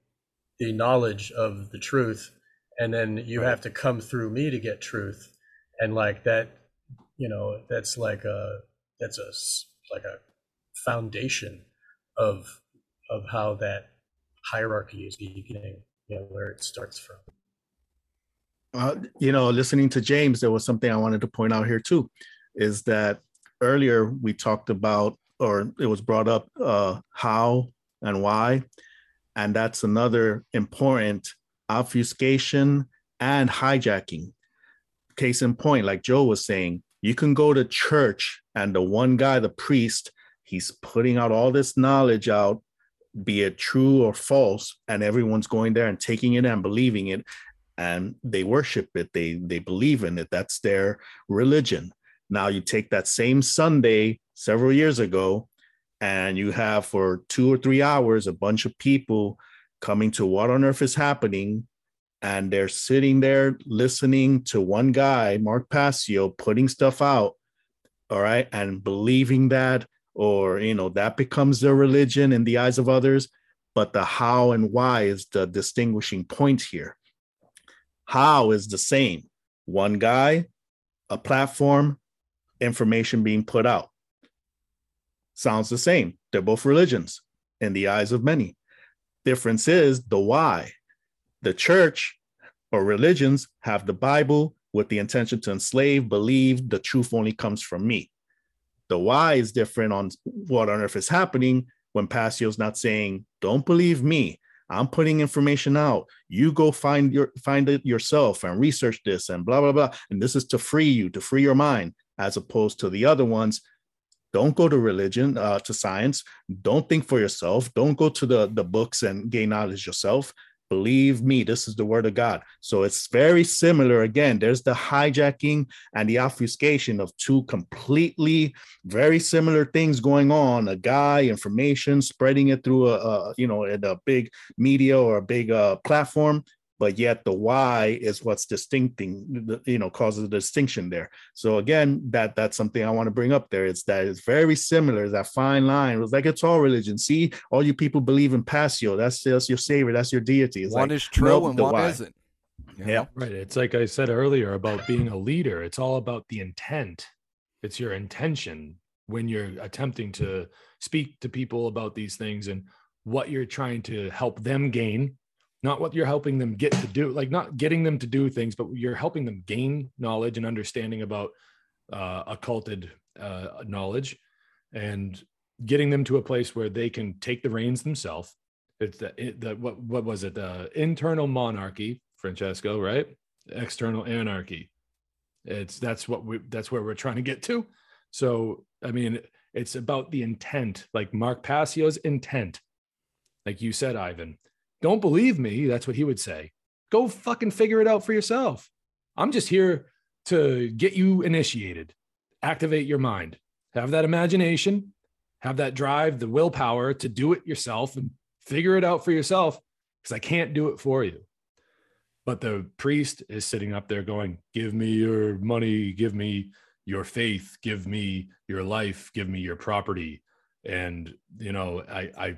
the knowledge of the truth, and then you have to come through me to get truth, and like that, you know, that's like a that's a, like a foundation of of how that hierarchy is beginning, you know, where it starts from. Uh, you know, listening to James, there was something I wanted to point out here too, is that earlier we talked about, or it was brought up, uh, how and why, and that's another important obfuscation and hijacking. Case in point, like Joe was saying, you can go to church and the one guy, the priest, he's putting out all this knowledge out, be it true or false, and everyone's going there and taking it and believing it, and they worship it. They they believe in it. That's their religion. Now you take that same Sunday several years ago, and you have for two or three hours a bunch of people coming to what on earth is happening and they're sitting there listening to one guy, Mark Passio, putting stuff out, all right, and believing that, or you know, that becomes their religion in the eyes of others. But the how and why is the distinguishing point here. How is the same one guy, a platform, information being put out. Sounds the same. They're both religions in the eyes of many. Difference is the why the church or religions have the Bible with the intention to enslave, believe the truth only comes from me. The why is different on what on earth is happening when Passio's not saying, don't believe me. I'm putting information out. You go find your find it yourself and research this and blah blah blah. And this is to free you, to free your mind, as opposed to the other ones. Don't go to religion, uh, to science. Don't think for yourself. Don't go to the the books and gain knowledge yourself. Believe me, this is the word of God. So it's very similar. Again, there's the hijacking and the obfuscation of two completely very similar things going on. A guy, information, spreading it through a, a you know, a big media or a big uh, platform, but yet the why is what's distincting you know causes a distinction there so again that that's something i want to bring up there it's that it's very similar that fine line it was like it's all religion see all you people believe in passio that's just your savior that's your deity it's one like, is true nope, and the one why. isn't. You yeah? Right. It's like I said earlier about being a leader. It's all about the intent. It's your intention when you're attempting to speak to people about these things and what you're trying to help them gain, not what you're helping them get to do, like not getting them to do things, but you're helping them gain knowledge and understanding about uh, occulted uh, knowledge and getting them to a place where they can take the reins themselves. It's the, it, the what what was it? The internal monarchy, Francesco, right? External anarchy. It's that's what we that's where we're trying to get to. So I mean, it's about the intent, like Mark Passio's intent. Like you said, Ivan, don't believe me. That's what he would say. Go fucking figure it out for yourself. I'm just here to get you initiated, activate your mind, have that imagination, have that drive, the willpower to do it yourself and figure it out for yourself because I can't do it for you. But the priest is sitting up there going, Give me your money, give me your faith, give me your life, give me your property. And, you know, I, I,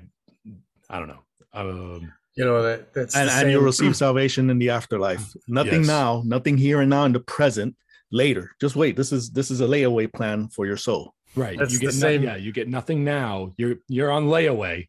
I don't know. Um, You know that that's and, and you'll receive salvation in the afterlife nothing Yes. now nothing here and now in the present later just wait this is this is a layaway plan for your soul Right. That's you the get no- yeah, you get nothing now. You're you're on layaway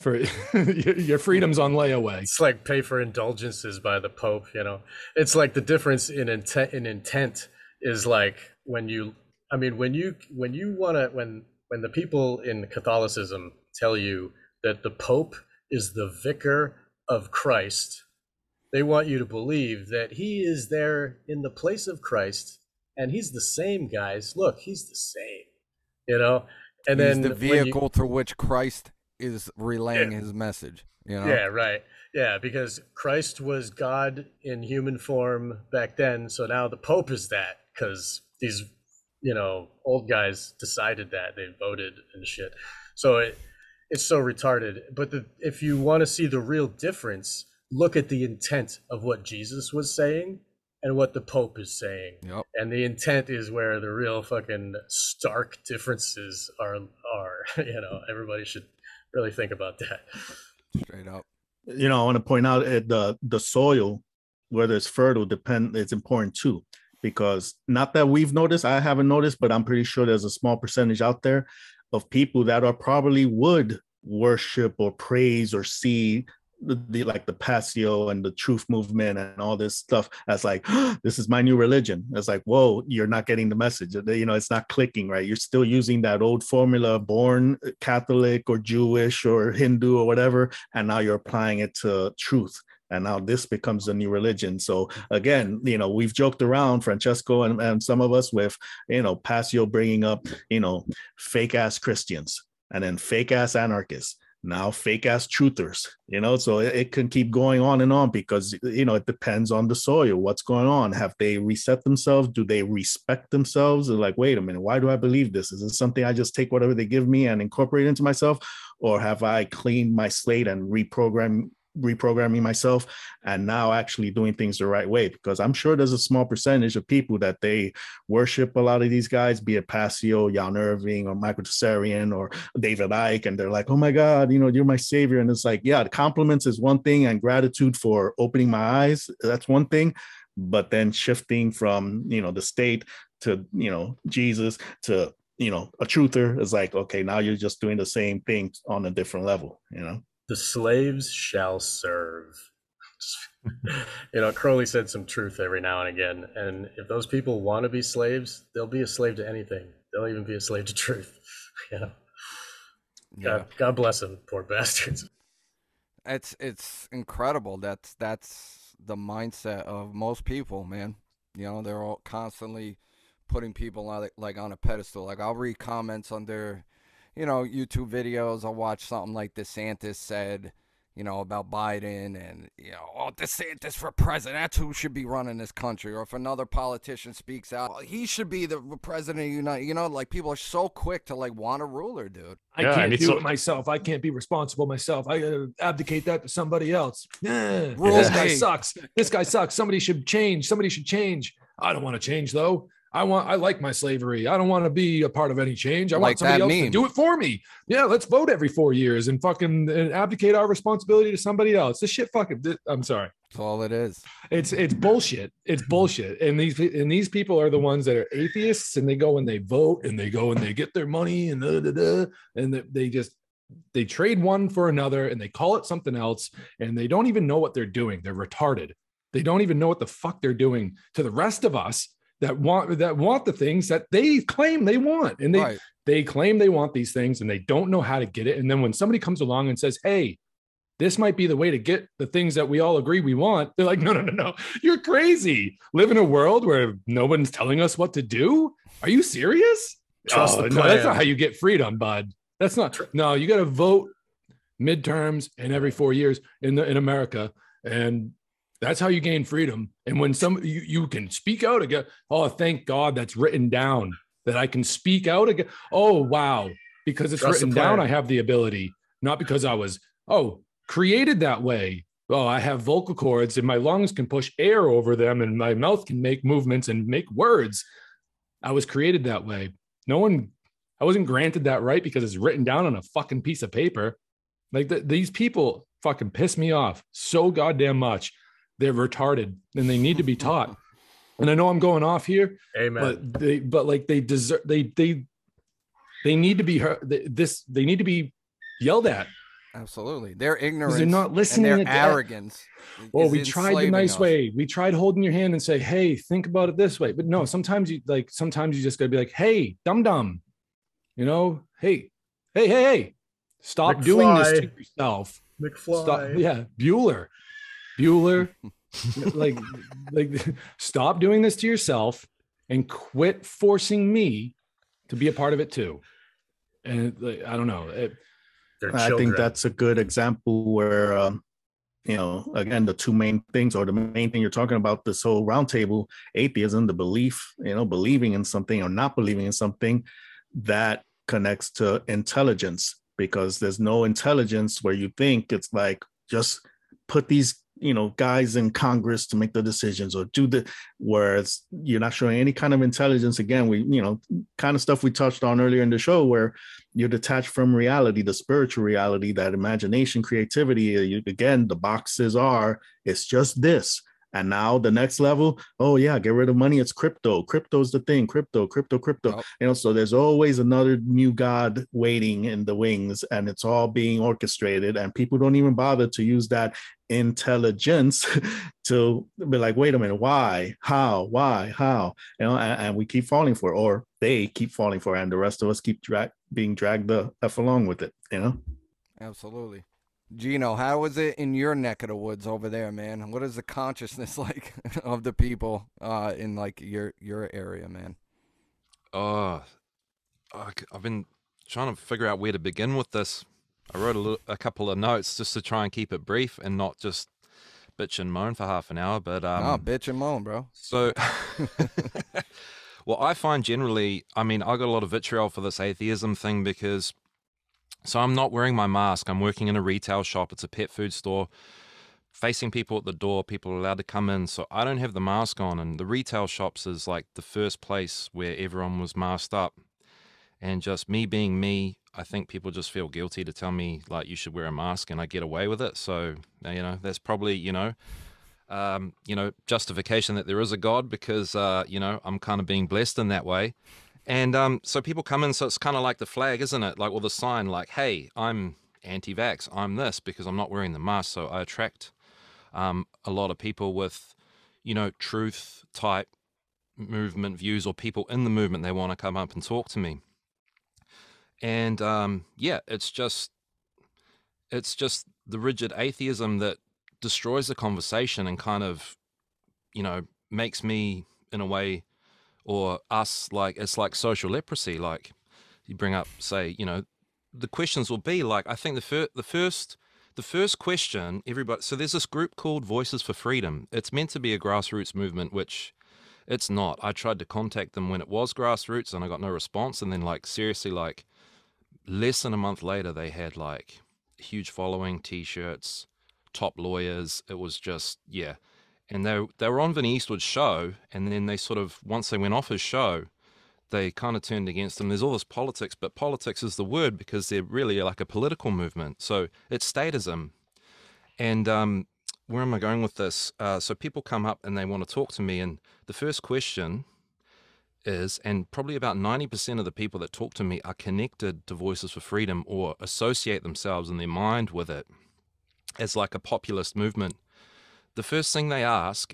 for [LAUGHS] your your freedom's on layaway. It's like pay for indulgences by the Pope. You know, it's like the difference in intent. In intent is like when you, I mean, when you when you want to when when the people in Catholicism tell you that the Pope is the vicar of Christ, they want you to believe that he is there in the place of Christ, and he's the same, guys. Look, he's the same. You know, and He's then the when you- vehicle through which Christ is relaying his message. You know? Yeah, right. Yeah, because Christ was God in human form back then, so now the Pope is that because these, you know, old guys decided that they voted and shit. So it it's so retarded. But the, if you want to see the real difference, look at the intent of what Jesus was saying and what the Pope is saying. Yep. And the intent is where the real fucking stark differences are. Are [LAUGHS] you know? Everybody should really think about that. Straight up. you know i want to point out uh, the the soil whether it's fertile depend it's important too because not that we've noticed i haven't noticed but i'm pretty sure there's a small percentage out there of people that are probably would worship or praise or see the, the like the Passio and the truth movement and all this stuff as like [GASPS] this is my new religion. It's like, whoa, you're not getting the message. You know, it's not clicking, right? You're still using that old formula, born uh, Catholic or Jewish or Hindu or whatever, and now you're applying it to truth and now this becomes a new religion. So again you know we've joked around francesco and, and some of us with you know passio bringing up you know fake ass christians and then fake ass anarchists now fake ass truthers you know? So it, it, can keep going on and on because you know it depends on the soil what's going on. Have they reset themselves? Do they respect themselves? They're like wait a minute why do i believe this? Is it something i just take whatever they give me and incorporate into myself? Or have i cleaned my slate and reprogram reprogramming myself and now actually doing things the right way because i'm sure there's a small percentage of people that they worship a lot of these guys be it passio jan Irvin or michael Tsarion or david icke and they're like oh my god you know you're my savior. And it's like yeah compliments is one thing and gratitude for opening my eyes that's one thing but then shifting from you know the state to you know jesus to you know a truther is like okay now you're just doing the same thing on a different level you know the slaves shall serve. [LAUGHS] you know, Crowley said some truth every now and again. And if those people want to be slaves, they'll be a slave to anything. They'll even be a slave to truth. [LAUGHS] you know. Yeah. God, God bless them, poor bastards. It's it's incredible. That's that's the mindset of most people, man. You know, they're all constantly putting people on like on a pedestal. Like I'll read comments on under you know, YouTube videos. I'll watch something like DeSantis said, you know, about Biden and, you know, oh, DeSantis for president. That's who should be running this country. Or if another politician speaks out, well, he should be the president of the United. You know, like people are so quick to like want a ruler, dude. I yeah, can't do so- it myself. I can't be responsible myself. I gotta abdicate that to somebody else. [SIGHS] Yeah, this guy sucks. This guy sucks. Somebody should change. Somebody should change. I don't want to change though. I want I like my slavery. I don't want to be a part of any change. I like want somebody else meme. to do it for me. Yeah, let's vote every four years and fucking and abdicate our responsibility to somebody else. This shit fucking I'm sorry. That's all it is. It's it's bullshit. It's bullshit. And these and these people are the ones that are atheists and they go and they vote and they go and they get their money and da, da, da, and they just they trade one for another and they call it something else and they don't even know what they're doing. They're retarded. They don't even know what the fuck they're doing to the rest of us that want that want the things that they claim they want. And they right. they claim they want these things and they don't know how to get it. And then when somebody comes along and says hey this might be the way to get the things that we all agree we want they're like no no no no. You're crazy. Live in a world where no one's telling us what to do? Are you serious? Trust oh, no, that's not how you get freedom bud. That's not true no you got to vote midterms and every four years in the in america. And that's how you gain freedom. And when some you, you can speak out again, oh, thank God that's written down that I can speak out again. Oh, wow. Because it's Trust written down, I have the ability, not because I was, oh, created that way. Oh, I have vocal cords and my lungs can push air over them and my mouth can make movements and make words. I was created that way. No one, I wasn't granted that right because it's written down on a fucking piece of paper. Like the, these people fucking piss me off so goddamn much they're retarded and they need to be taught. And I know I'm going off here, Amen. but they, but like they deserve, they, they, they need to be heard. This, they need to be yelled at. Absolutely, they're ignorant. They're not listening. And their arrogance. Well, we tried the nice us. way. We tried holding your hand and say, "Hey, think about it this way." But no, sometimes you like. Sometimes you just gotta be like, "Hey, dum dum," you know. Hey, hey, hey, hey! Stop McFly. doing this to yourself. McFly. Stop. Yeah, Bueller. Bueller, [LAUGHS] like, like, stop doing this to yourself and quit forcing me to be a part of it too. And like, I don't know. It, I think that's a good example where, um, you know, again, the two main things or the main thing you're talking about this whole roundtable atheism, the belief, you know, believing in something or not believing in something that connects to intelligence because there's no intelligence where you think it's like just put these you know guys in congress to make the decisions or do the whereas you're not showing any kind of intelligence. Again we you know kind of stuff we touched on earlier in the show where you're detached from reality the spiritual reality that imagination creativity you, again the boxes are it's just this And now the next level, oh yeah, get rid of money. It's crypto. Crypto's the thing. Crypto, crypto, crypto. Yep. You know, so there's always another new god waiting in the wings, and it's all being orchestrated. And people don't even bother to use that intelligence [LAUGHS] to be like, wait a minute, why, how, why, how, you know, and, and we keep falling for, it, or they keep falling for, it, and the rest of us keep drag being dragged the f along with it. You know. Absolutely. Gino, how is it in your neck of the woods over there, man? What is the consciousness [LAUGHS] like of the people uh, in like your your area, man? Oh, c- I've been trying to figure out where to begin with this. I wrote a, little, a couple of notes just to try and keep it brief and not just bitch and moan for half an hour. But um, oh, bitch and moan, bro. So, [LAUGHS] [LAUGHS] well, I find generally, I mean, I got a lot of vitriol for this atheism thing because, so I'm not wearing my mask. I'm working in a retail shop. It's a pet food store. Facing people at the door, people are allowed to come in. So I don't have the mask on. And the retail shops is like the first place where everyone was masked up. And just me being me, I think people just feel guilty to tell me, like, you should wear a mask and I get away with it. So, you know, that's probably, you know, um, you know, justification that there is a God because, uh, you know, I'm kind of being blessed in that way. And um, so people come in, so it's kind of like the flag, isn't it? Like, or the sign, like, hey, I'm anti vax, I'm this because I'm not wearing the mask. So I attract um, a lot of people with, you know, truth type movement views or people in the movement. They want to come up and talk to me. And um, yeah, it's just, it's just the rigid atheism that destroys the conversation and kind of, you know, makes me in a way, or us like it's like social leprosy. Like you bring up, say, you know, the questions will be like I think the fir- the first the first question everybody. So there's this group called Voices for Freedom. It's meant to be a grassroots movement, which it's not. I tried to contact them when it was grassroots and I got no response. And then like seriously, like less than a month later, they had like huge following, t-shirts, top lawyers. It was just yeah, and they they were on Vinny Eastwood's show, and then they sort of once they went off his show, they kind of turned against him. There's all this politics, but politics is the word because they're really like a political movement. So it's statism, and um, where am I going with this? Uh, so people come up and they want to talk to me, and the first question is, and probably about 90% of the people that talk to me are connected to Voices for Freedom or associate themselves in their mind with it as like a populist movement. The first thing they ask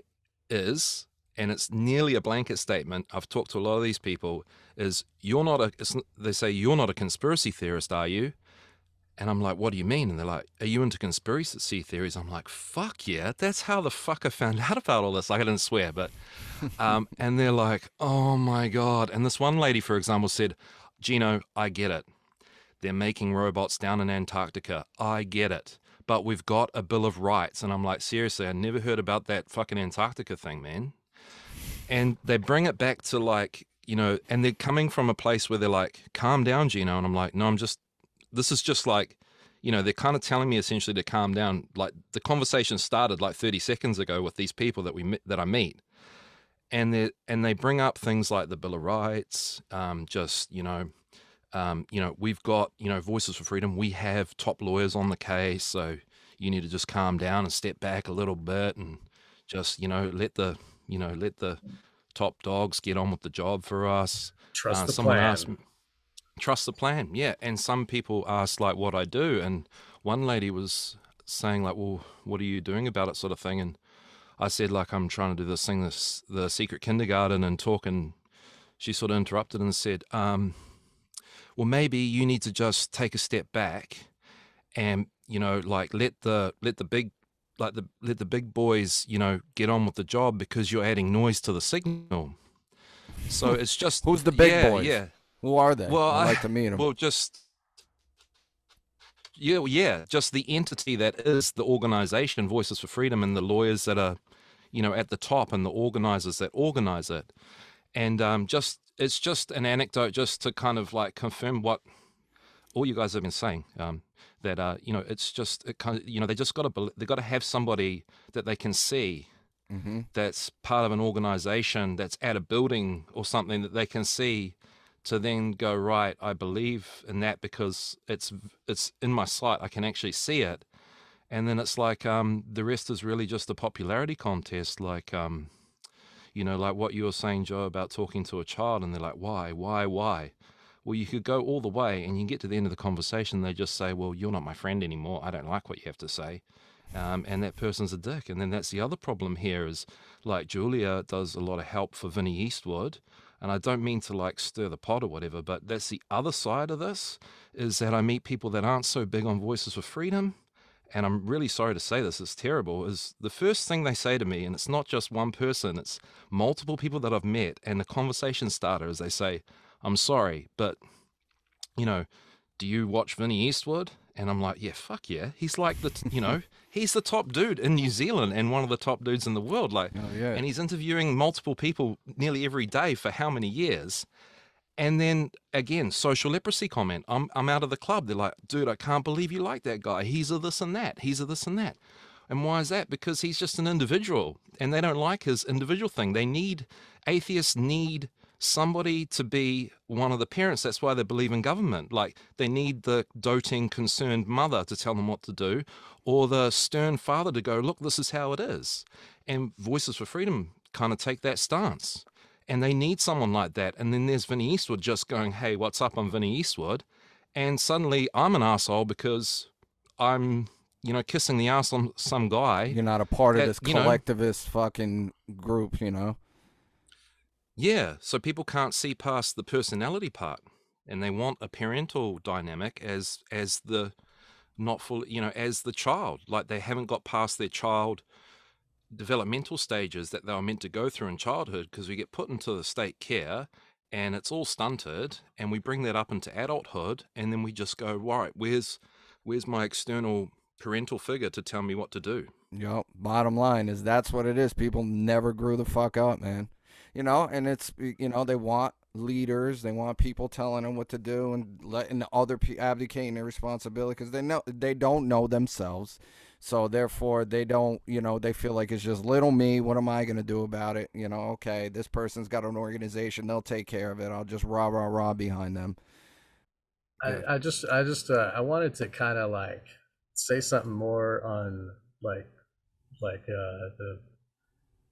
is, and it's nearly a blanket statement, I've talked to a lot of these people, is you're not a, it's, they say, you're not a conspiracy theorist, are you? And I'm like, what do you mean? And they're like, are you into conspiracy theories? I'm like, fuck yeah, that's how the fuck I found [LAUGHS] out about all this. Like, I didn't swear, but, [LAUGHS] um, and they're like, oh my God. And this one lady, for example, said, Gino, I get it. They're making robots down in Antarctica. I get it. But we've got a Bill of Rights. And I'm like, seriously, I never heard about that fucking Antarctica thing, man. And they bring it back to like, you know, and they're coming from a place where they're like, calm down, Gino. And I'm like, no, I'm just this is just like you know they're kind of telling me essentially to calm down like the conversation started like 30 seconds ago with these people that we that i meet and they and they bring up things like the bill of rights um, just you know um, you know we've got you know voices for freedom we have top lawyers on the case so you need to just calm down and step back a little bit and just you know let the you know let the top dogs get on with the job for us Trust Uh, the someone plan. asked trust the plan yeah and some people ask like what i do and one lady was saying like well what are you doing about it sort of thing and i said like i'm trying to do this thing this the secret kindergarten and talk and she sort of interrupted and said um well maybe you need to just take a step back and you know like let the let the big like the let the big boys you know get on with the job because you're adding noise to the signal so it's just Who's the big yeah, boys? yeah Who are they? Well, I'd I- like to meet them. well, just yeah, yeah, just the entity that is the organization, Voices for Freedom, and the lawyers that are, you know, at the top, and the organizers that organize it, and um, just it's just an anecdote, just to kind of like confirm what all you guys have been saying. Um, that uh, you know, it's just it kind of, you know, they just got to they got to have somebody that they can see mm-hmm. that's part of an organization that's at a building or something that they can see to then go right i believe in that because it's it's in my sight i can actually see it and then it's like um, the rest is really just a popularity contest. Like, um, you know, like what you were saying, Joe, about talking to a child, and they're like, "Why, why, why?" Well, you could go all the way, and you get to the end of the conversation, they just say, "Well, you're not my friend anymore. I don't like what you have to say." Um, and that person's a dick. And then that's the other problem here is like Julia does a lot of help for Vinny Eastwood. And I don't mean to like stir the pot or whatever, but that's the other side of this is that I meet people that aren't so big on Voices for Freedom. And I'm really sorry to say this, it's terrible. Is the first thing they say to me, and it's not just one person, it's multiple people that I've met. And the conversation starter is they say, I'm sorry, but, you know, do you watch Vinny Eastwood? And I'm like, yeah, fuck yeah. He's like the, you know, [LAUGHS] he's the top dude in New Zealand and one of the top dudes in the world. Like, Oh, yeah. and he's interviewing multiple people nearly every day for how many years? And then again, social leprosy comment. I'm I'm out of the club. They're like, dude, I can't believe you like that guy. He's a this and that. He's a this and that. And why is that? Because he's just an individual, and they don't like his individual thing. They need atheists need somebody to be one of the parents. That's why they believe in government. Like they need the doting, concerned mother to tell them what to do, or the stern father to go, look, this is how it is. And Voices for Freedom kind of take that stance. And they need someone like that. And then there's Vinny Eastwood just going, hey, what's up? I'm Vinny Eastwood. And suddenly I'm an asshole because I'm, you know, kissing the ass on some guy. You're not a part of that, this you know- collectivist fucking group, you know. Yeah, so people can't see past the personality part, and they want a parental dynamic as as the not full, you know, as the child. Like they haven't got past their child developmental stages that they were meant to go through in childhood because we get put into the state care and it's all stunted and we bring that up into adulthood and then we just go right where's where's my external parental figure to tell me what to do Yup. Bottom line is that's what it is. People never grew the fuck up, man. You know, and it's you know they want leaders, they want people telling them what to do and letting the other people abdicating their responsibility because they know they don't know themselves. So therefore, they don't. You know, they feel like it's just little me. What am I gonna do about it? You know, okay, this person's got an organization. They'll take care of it. I'll just rah rah rah behind them. I, I just I just uh, I wanted to kind of like say something more on like like uh the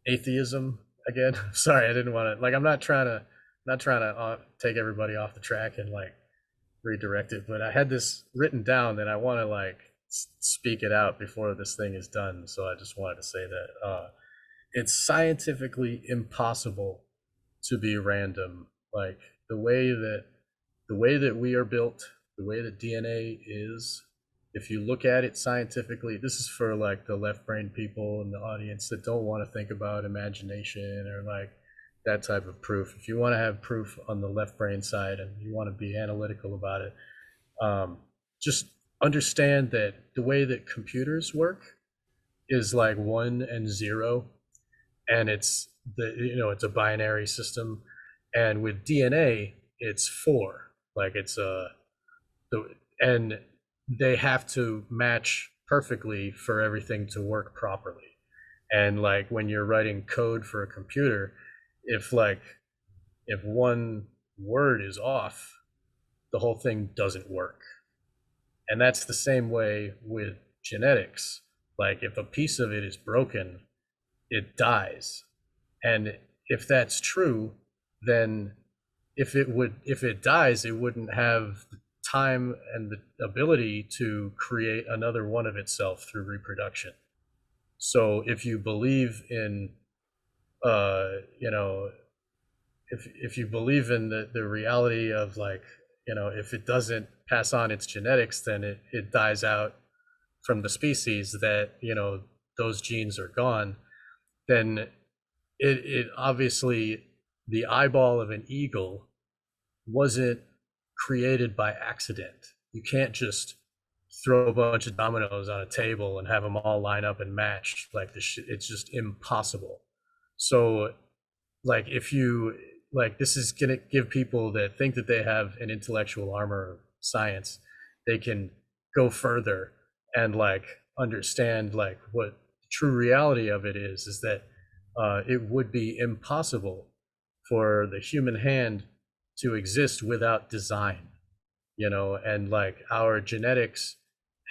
atheism again. [LAUGHS] Sorry, I didn't want to like I'm not trying to not trying to uh, take everybody off the track and like redirect it, but I had this written down that I want to like speak it out before this thing is done. So I just wanted to say that uh it's scientifically impossible to be random. Like the way that the way that we are built, the way that DNA is, if you look at it scientifically, this is for like the left brain people in the audience that don't want to think about imagination or like that type of proof. If you want to have proof on the left brain side and you want to be analytical about it, um, just understand that the way that computers work is like one and zero, and it's the you know it's a binary system, and with DNA it's four, like it's a the and they have to match perfectly for everything to work properly. And like when you're writing code for a computer, if like if one word is off, the whole thing doesn't work. And that's the same way with genetics. Like if a piece of it is broken, it dies. And if that's true, then if it would if it dies, it wouldn't have the time and the ability to create another one of itself through reproduction. So if you believe in uh you know if if you believe in the, the reality of like you know if it doesn't pass on its genetics then it, it dies out from the species that you know those genes are gone then it it obviously the eyeball of an eagle wasn't created by accident. You can't just throw a bunch of dominoes on a table and have them all line up and match like the sh- it's just impossible. So like if you like this is to give people that think that they have an intellectual armor science they can go further and like understand like what the true reality of it is is that uh, it would be impossible for the human hand to exist without design you know and like our genetics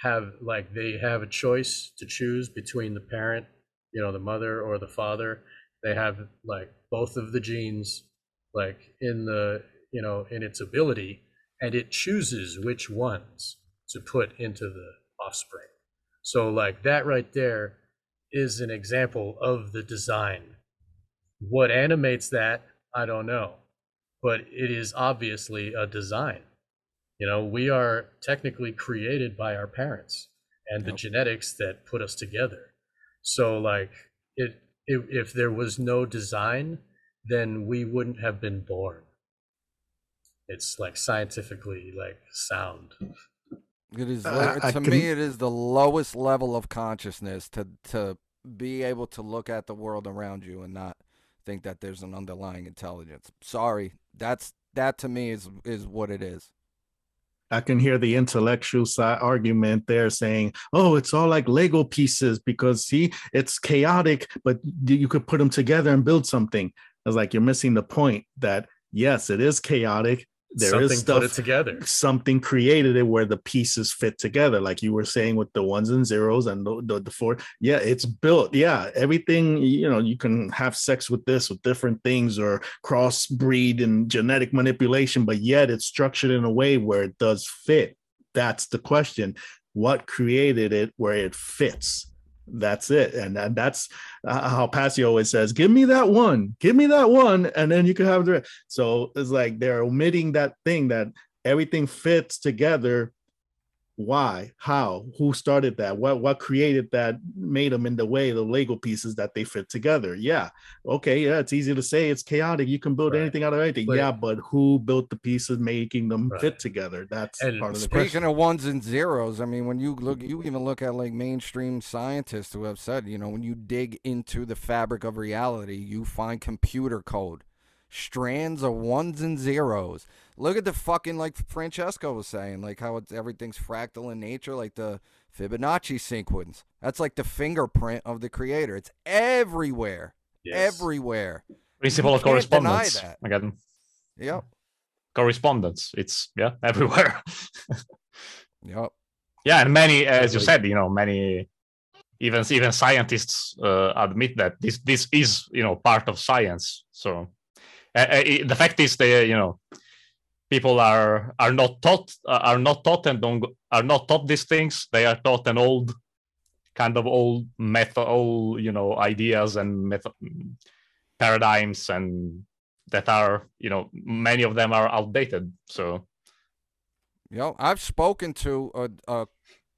have like they have a choice to choose between the parent, you know, the mother or the father. They have like both of the genes like in the, you know, in its ability and it chooses which ones to put into the offspring. So like that right there is an example of the design. What animates that, I don't know, but it is obviously a design. You know, we are technically created by our parents and the Yep. genetics that put us together. So like it, if if there was no design, then we wouldn't have been born. It's like scientifically like sound. It is uh, I- li- I to can- me it is the lowest level of consciousness to to be able to look at the world around you and not think that there's an underlying intelligence. Sorry, that's that to me is is what it is. I can hear the intellectual side argument there saying, "Oh, it's all like Lego pieces because see, it's chaotic, but you could put them together and build something." I was like, "You're missing the point that yes, it is chaotic. There Something is put it stuff together. something created it where the pieces fit together like you were saying with the ones and zeros and the, the, the four. Yeah it's built. Yeah everything you know you can have sex with this with different things or crossbreed and genetic manipulation but yet it's structured in a way where it does fit. That's the question. What created it where it fits that's it and, and that's uh, how Passio always says give me that one give me that one and then you can have the rest. so it's like they're omitting that thing that everything fits together why how who started that what what created that made them in the way the lego pieces that they fit together. Yeah okay yeah it's easy to say it's chaotic you can build Right. anything out of anything. But- yeah but who built the pieces making them Right. fit together? That's And part of the Speaking question. of ones and zeros, I mean, when you look, you even look at like mainstream scientists who have said, you know, when you dig into the fabric of reality, you find computer code, strands of ones and zeros. Look at the fucking like Francesco was saying, like how it's everything's fractal in nature, like the Fibonacci sequence. That's like the fingerprint of the creator. It's everywhere, Yes. everywhere. Principle of can't deny correspondence. that. Again, Yep, correspondence. It's yeah [LAUGHS] everywhere. yep. yeah, and many, as you said, you know, many even even scientists uh, admit that this this is you know part of science. So uh, uh, the fact is, they you know people are are not taught uh, are not taught and don't are not taught these things. They are taught an old kind of old method, old you know ideas and method paradigms and that are you know many of them are outdated. So Yo, I've spoken to a, a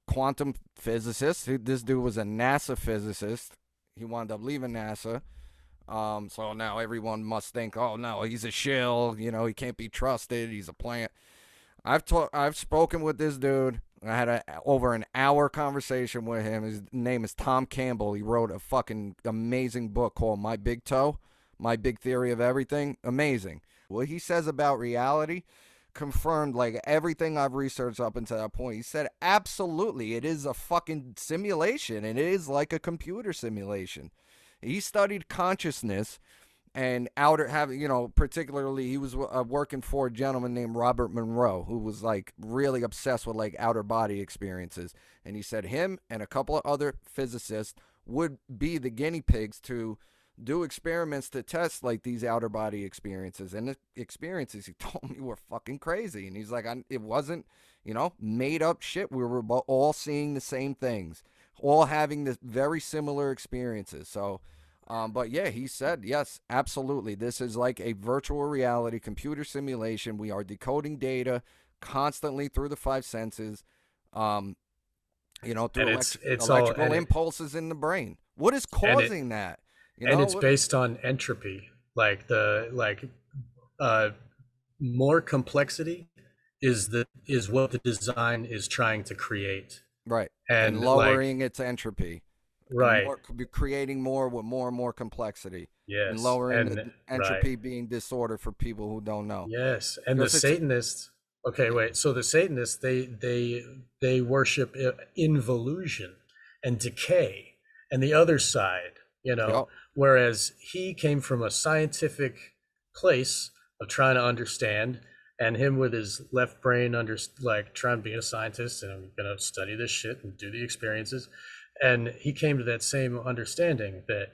quantum physicist. This dude was a NASA physicist. He wound up leaving NASA. Um, so now everyone must think, oh no, he's a shill. You know, he can't be trusted. He's a plant. I've talked. I've spoken with this dude. I had a over an hour conversation with him. His name is Tom Campbell. He wrote a fucking amazing book called My Big Toe, My Big Theory of Everything. Amazing. What he says about reality confirmed like everything I've researched up until that point. He said absolutely it is a fucking simulation and it is like a computer simulation. He studied consciousness and outer having you know particularly he was uh, working for a gentleman named Robert Monroe who was like really obsessed with like outer body experiences. And he said him and a couple of other physicists would be the guinea pigs to do experiments to test like these outer body experiences. And the experiences he [LAUGHS] told me were fucking crazy. And he's like it wasn't you know made up shit. We were all seeing the same things all having this very similar experiences so um, but yeah he said yes absolutely this is like a virtual reality computer simulation. We are decoding data constantly through the five senses um, you know through elect- it's- it's all- electrical it- impulses in the brain. What is And it- causing that? You and know, it's what- based on entropy like the like uh more complexity is the is what the design is trying to create. Right and, and, like, lowering its entropy. Right. more, creating more with more and more complexity. Yes and lowering and, the right. entropy being disorder for people who don't know. Yes and the Because it's- satanists okay wait so the satanists they they they worship involution and decay and the other side you know? Yep. whereas he came from a scientific place of trying to understand and him with his left brain under like trying to be a scientist and I'm gonna study this shit and do the experiences, and he came to that same understanding that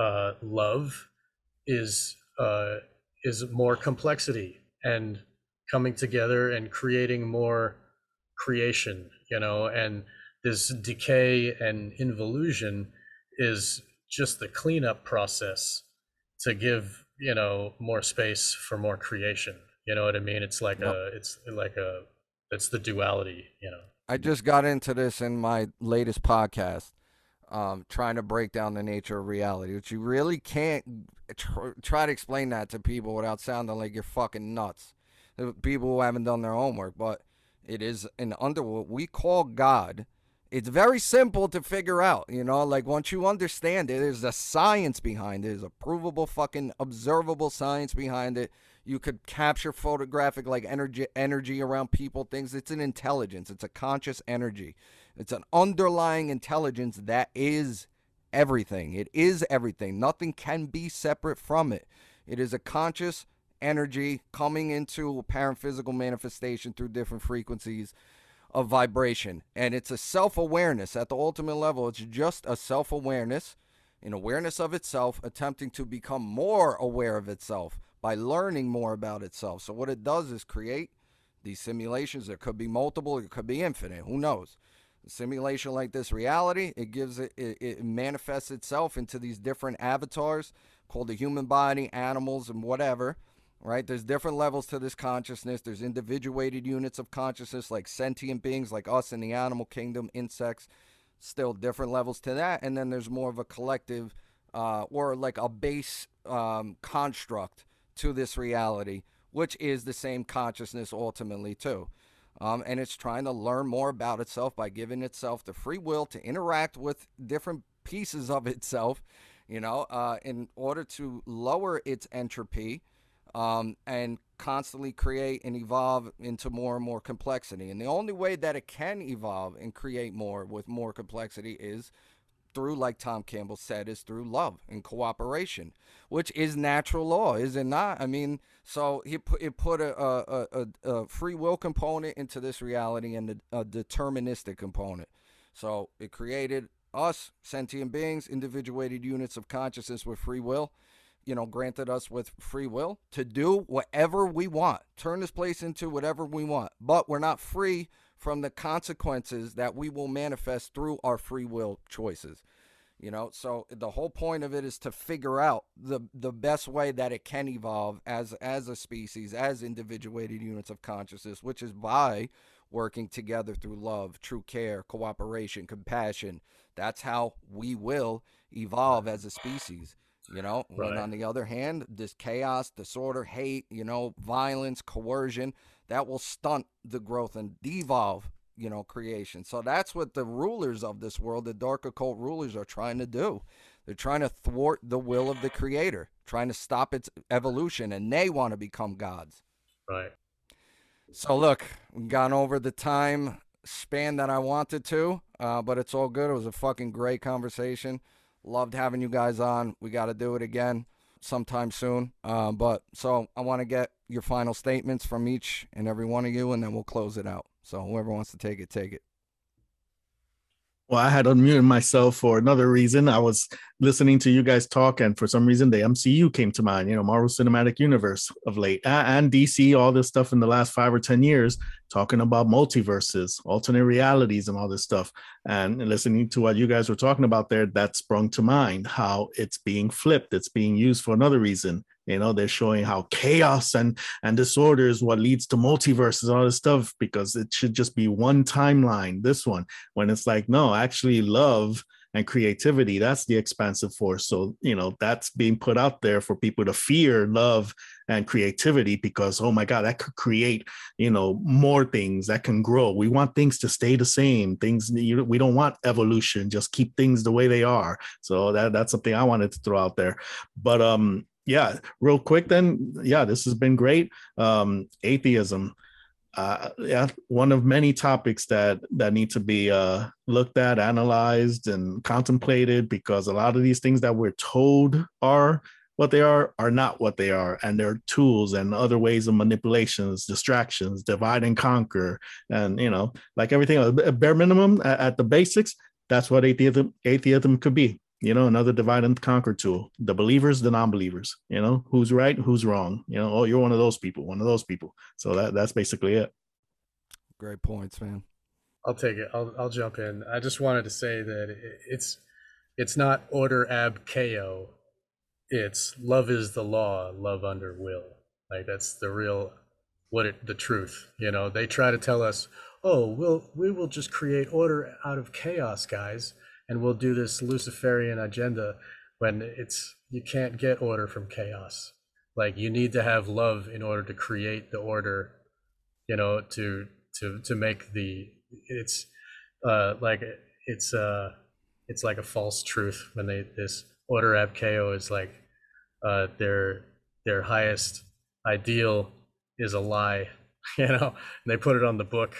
uh, love is uh, is more complexity and coming together and creating more creation, you know, and this decay and involution is just the cleanup process to give you know more space for more creation you know what i mean it's like a it's like a it's the duality you know I just got into this in my latest podcast, um, trying to break down the nature of reality, which you really can't tr- try to explain that to people without sounding like you're fucking nuts. People who haven't done their homework, but it is an under what we call God. It's very simple to figure out, you know. Like once you understand it, there's a science behind it. There's a provable, fucking observable science behind it. You could capture photographic like energy energy around people, things. It's an intelligence. It's a conscious energy. It's an underlying intelligence that is everything. It is everything. Nothing can be separate from it. It is a conscious energy coming into apparent physical manifestation through different frequencies of vibration. And it's a self awareness at the ultimate level. It's just a self awareness, an awareness of itself, attempting to become more aware of itself by learning more about itself. So, what it does is create these simulations. There could be multiple, it could be infinite. Who knows? A simulation like this reality, it gives it, it, it manifests itself into these different avatars called the human body, animals, and whatever right? There's different levels to this consciousness. There's individuated units of consciousness, like sentient beings, like us in the animal kingdom, insects, still different levels to that. And then there's more of a collective uh, or like a base um, construct to this reality, which is the same consciousness ultimately, too. Um, and it's trying to learn more about itself by giving itself the free will to interact with different pieces of itself, you know, uh, in order to lower its entropy um, and constantly create and evolve into more and more complexity. And the only way that it can evolve and create more with more complexity is through, like Tom Campbell said, is through love and cooperation, which is natural law, is it not? I mean, so he put, it put a, a, a, a free will component into this reality and a, a deterministic component. So it created us, sentient beings, individuated units of consciousness with free will you know, granted us with free will to do whatever we want, turn this place into whatever we want. But we're not free from the consequences that we will manifest through our free will choices. You know, so the whole point of it is to figure out the the best way that it can evolve as as a species, as individuated units of consciousness, which is by working together through love, true care, cooperation, compassion. That's how we will evolve as a species you know Right. when on the other hand this chaos disorder hate you know violence coercion that will stunt the growth and devolve you know creation so that's what the rulers of this world the dark occult rulers are trying to do they're trying to thwart the will of the creator trying to stop its evolution and they want to become gods right so look, we've gone over the time span that I wanted to, uh, but it's all good. It was a fucking great conversation. Loved having you guys on. We got to do it again sometime soon. Uh, but so I want to get your final statements from each and every one of you, and then we'll close it out. So whoever wants to take it, take it. Well, I had unmuted myself for another reason. I was listening to you guys talk, and for some reason, the MCU came to mind. You know, Marvel Cinematic Universe of late, and DC. All this stuff in the last five or ten years, talking about multiverses, alternate realities, and all this stuff. And listening to what you guys were talking about there, that sprung to mind how it's being flipped. It's being used for another reason. You know, they're showing how chaos and and disorder is what leads to multiverses, and all this stuff, because it should just be one timeline. This one when it's like no actually love and creativity that's the expansive force. So you know that's being put out there for people to fear love and creativity because oh my god that could create you know more things that can grow. We want things to stay the same things we don't want evolution just keep things the way they are. So that that's something i wanted to throw out there. But um yeah real quick then yeah this has been great. Um atheism uh, yeah, one of many topics that that need to be uh, looked at, analyzed, and contemplated because a lot of these things that we're told are what they are are not what they are and they're tools and other ways of manipulations distractions divide and conquer and you know like everything else, bare minimum at, at the basics that's what atheism atheism could be you know another divide and conquer tool the believers the non-believers you know who's right who's wrong you know oh you're one of those people one of those people so that that's basically it Great points, man. I'll take it. I'll I'll jump in. I just wanted to say that it's it's not ordo ab chao. It's love is the law, love under will. Like that's the real what it the truth. You know, they try to tell us, "Oh, we'll we will just create order out of chaos, guys, and we'll do this Luciferian agenda." When it's you can't get order from chaos. Like you need to have love in order to create the order you know to to to make the it's uh like it's uh it's like a false truth when they this ordo ab chao is like uh their their highest ideal is a lie [LAUGHS] you know and they put it on the book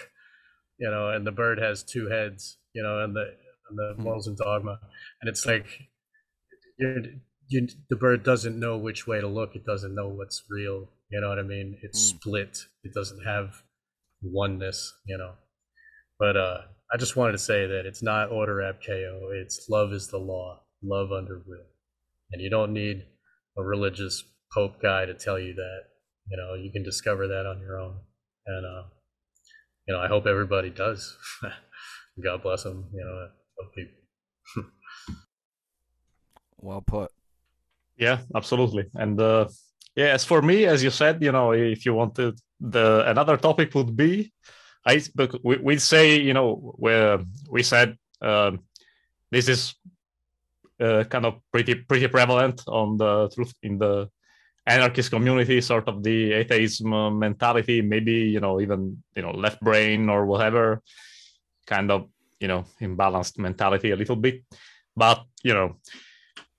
you know and the bird has two heads you know and the and the Hmm. morals and dogma. And it's like you, the bird doesn't know which way to look. It doesn't know what's real. You know what i mean? It's Mm. split. It doesn't have oneness you know. But uh i just wanted to say that it's not ordo ab chao it's love is the law. Love under will. And you don't need a religious pope guy to tell you that. You know you can discover that on your own. And uh you know i hope everybody does. [LAUGHS] God bless them you know Hope people [LAUGHS] Well put. Yeah, absolutely. And uh, yeah, as for me, as you said, you know, if you wanted the another topic would be, I but we we say, you know, where we said um, this is uh, kind of pretty pretty prevalent on the truth in the anarchist community, sort of the atheism mentality, maybe you know even you know left brain or whatever, kind of you know imbalanced mentality a little bit, but you know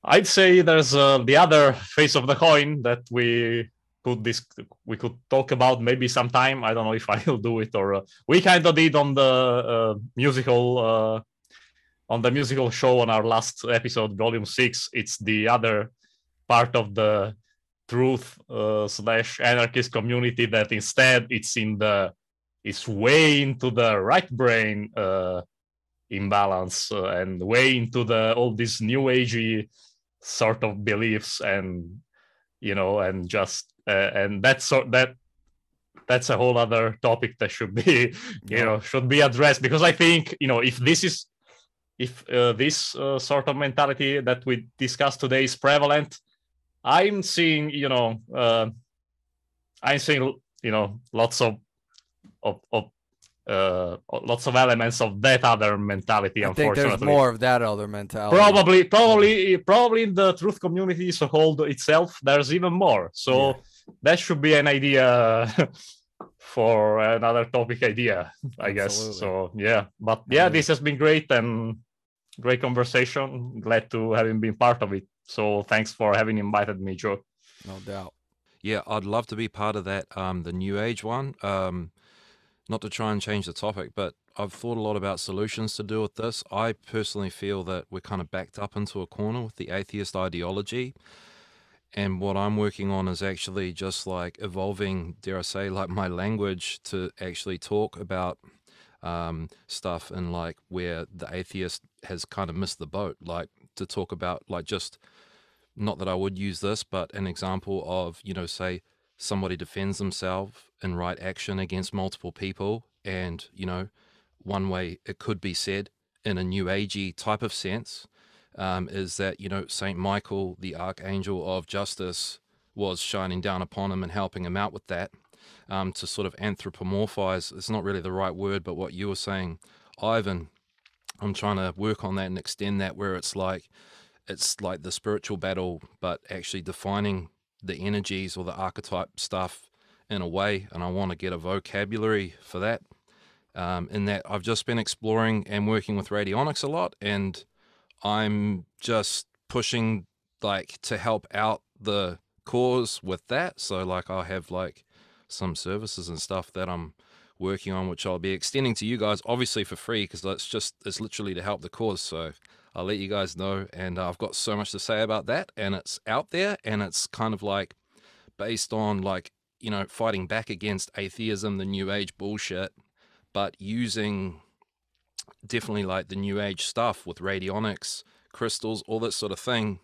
I'd say there's uh, the other face of the coin that we could this we could talk about maybe sometime. I don't know if [LAUGHS] I'll do it or uh, we kind of did on the uh, musical uh, on the musical show on our last episode, volume six. It's the other part of the truth uh, slash anarchist community that instead it's in the it's way into the right brain uh, imbalance uh, and way into the all these new agey sort of beliefs and you know and just uh, and that's sort that that's a whole other topic that should be [LAUGHS] you Yeah. know should be addressed because i think you know if this is if uh, this uh, sort of mentality that we discussed today is prevalent i'm seeing you know uh, i'm seeing you know lots of of, of uh, lots of elements of that other mentality I think unfortunately there's more of that other mentality. probably probably probably in the truth community so hold itself there's even more so Yeah. that should be an idea [LAUGHS] for another topic idea i guess so yeah but yeah this has been great and great conversation glad to having been part of it so thanks for having invited me joe No doubt. Yeah, I'd love to be part of that. Um, the new age one. Um, not to try and change the topic, but I've thought a lot about solutions to do with this. I personally feel that we're kind of backed up into a corner with the atheist ideology. And what I'm working on is actually just like evolving, dare I say, like my language to actually talk about um, stuff and like where the atheist has kind of missed the boat. Like to talk about like just not that I would use this, but an example of, you know, say somebody defends themselves in right action against multiple people. And, you know, one way it could be said in a new agey type of sense um, is that, you know, Saint Michael, the archangel of justice, was shining down upon him and helping him out with that. Um, to sort of anthropomorphize, it's not really the right word, but what you were saying, Ivan, I'm trying to work on that and extend that where it's like, it's like the spiritual battle, but actually defining the energies or the archetype stuff in a way. And I want to get a vocabulary for that. Um, in that I've just been exploring and working with radionics a lot, and I'm just pushing like to help out the cause with that. So like I have like some services and stuff that I'm working on, which I'll be extending to you guys, obviously for free, because that's just it's literally to help the cause. So I'll let you guys know. And uh, I've got so much to say about that, and it's out there, and it's kind of like based on like you know fighting back against atheism, the New Age bullshit, but using definitely like the New Age stuff with radionics, crystals, all that sort of thing.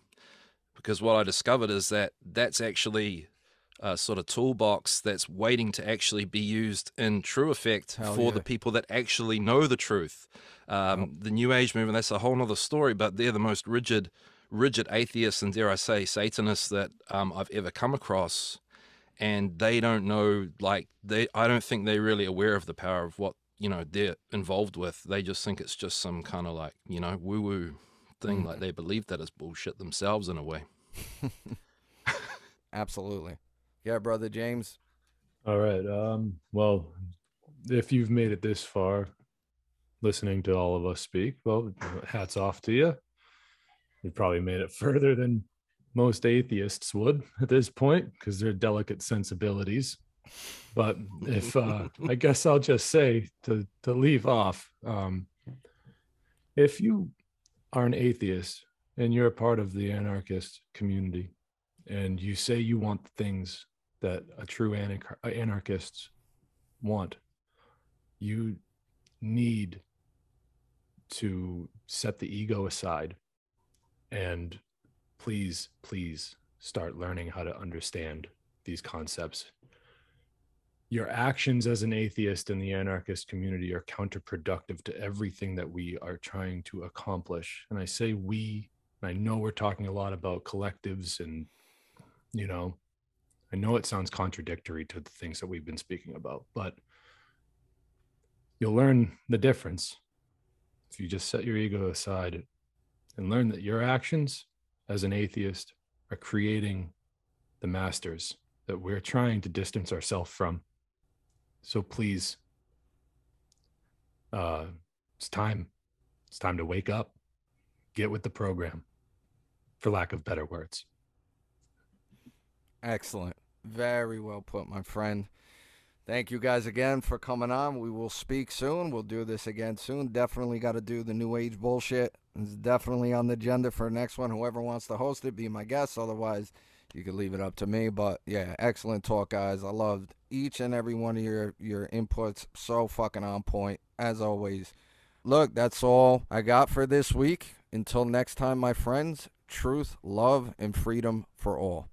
Because what I discovered is that that's actually a sort of toolbox that's waiting to actually be used in true effect Hell for yeah. the people that actually know the truth. Um, The New Age movement, that's a whole nother story, but they're the most rigid, rigid atheists and dare I say Satanists that um, I've ever come across. And they don't know, like, they, I don't think they're really aware of the power of what, you know, they're involved with. They just think it's just some kind of like, you know, woo woo thing. Like they believe that that is bullshit themselves in a way. [LAUGHS] Absolutely. Yeah, brother James. All right. Um, well, if you've made it this far, listening to all of us speak, well, hats off to you. You've probably made it [LAUGHS] further than most atheists would [LAUGHS] at this point because they're delicate sensibilities. But if uh, [LAUGHS] I guess I'll just say to to leave off, um, if you are an atheist and you're a part of the anarchist community, and you say you want the things that a true anar- anarchist want, you need to set the ego aside and please, please start learning how to understand these concepts. Your actions as an atheist in the anarchist community are counterproductive to everything that we are trying to accomplish. And I say we, I know we're talking a lot about collectives and, you know, I know it sounds contradictory to the things that we've been speaking about, but you'll learn the difference if you just set your ego aside and learn that your actions as an atheist are creating the masters that we're trying to distance ourselves from. So please, uh, it's time. It's time to wake up, get with the program, for lack of better words. Excellent. Very well put, my friend. Thank you guys again for coming on. We will speak soon. We'll do this again soon. Definitely got to do the new age bullshit. It's definitely on the agenda for next one. Whoever wants to host it, be my guest. Otherwise, you could leave it up to me. But yeah, excellent talk, guys. I loved each and every one of your your inputs. So fucking on point as always. Look, that's all I got for this week. Until next time, my friends. Truth, love, and freedom for all.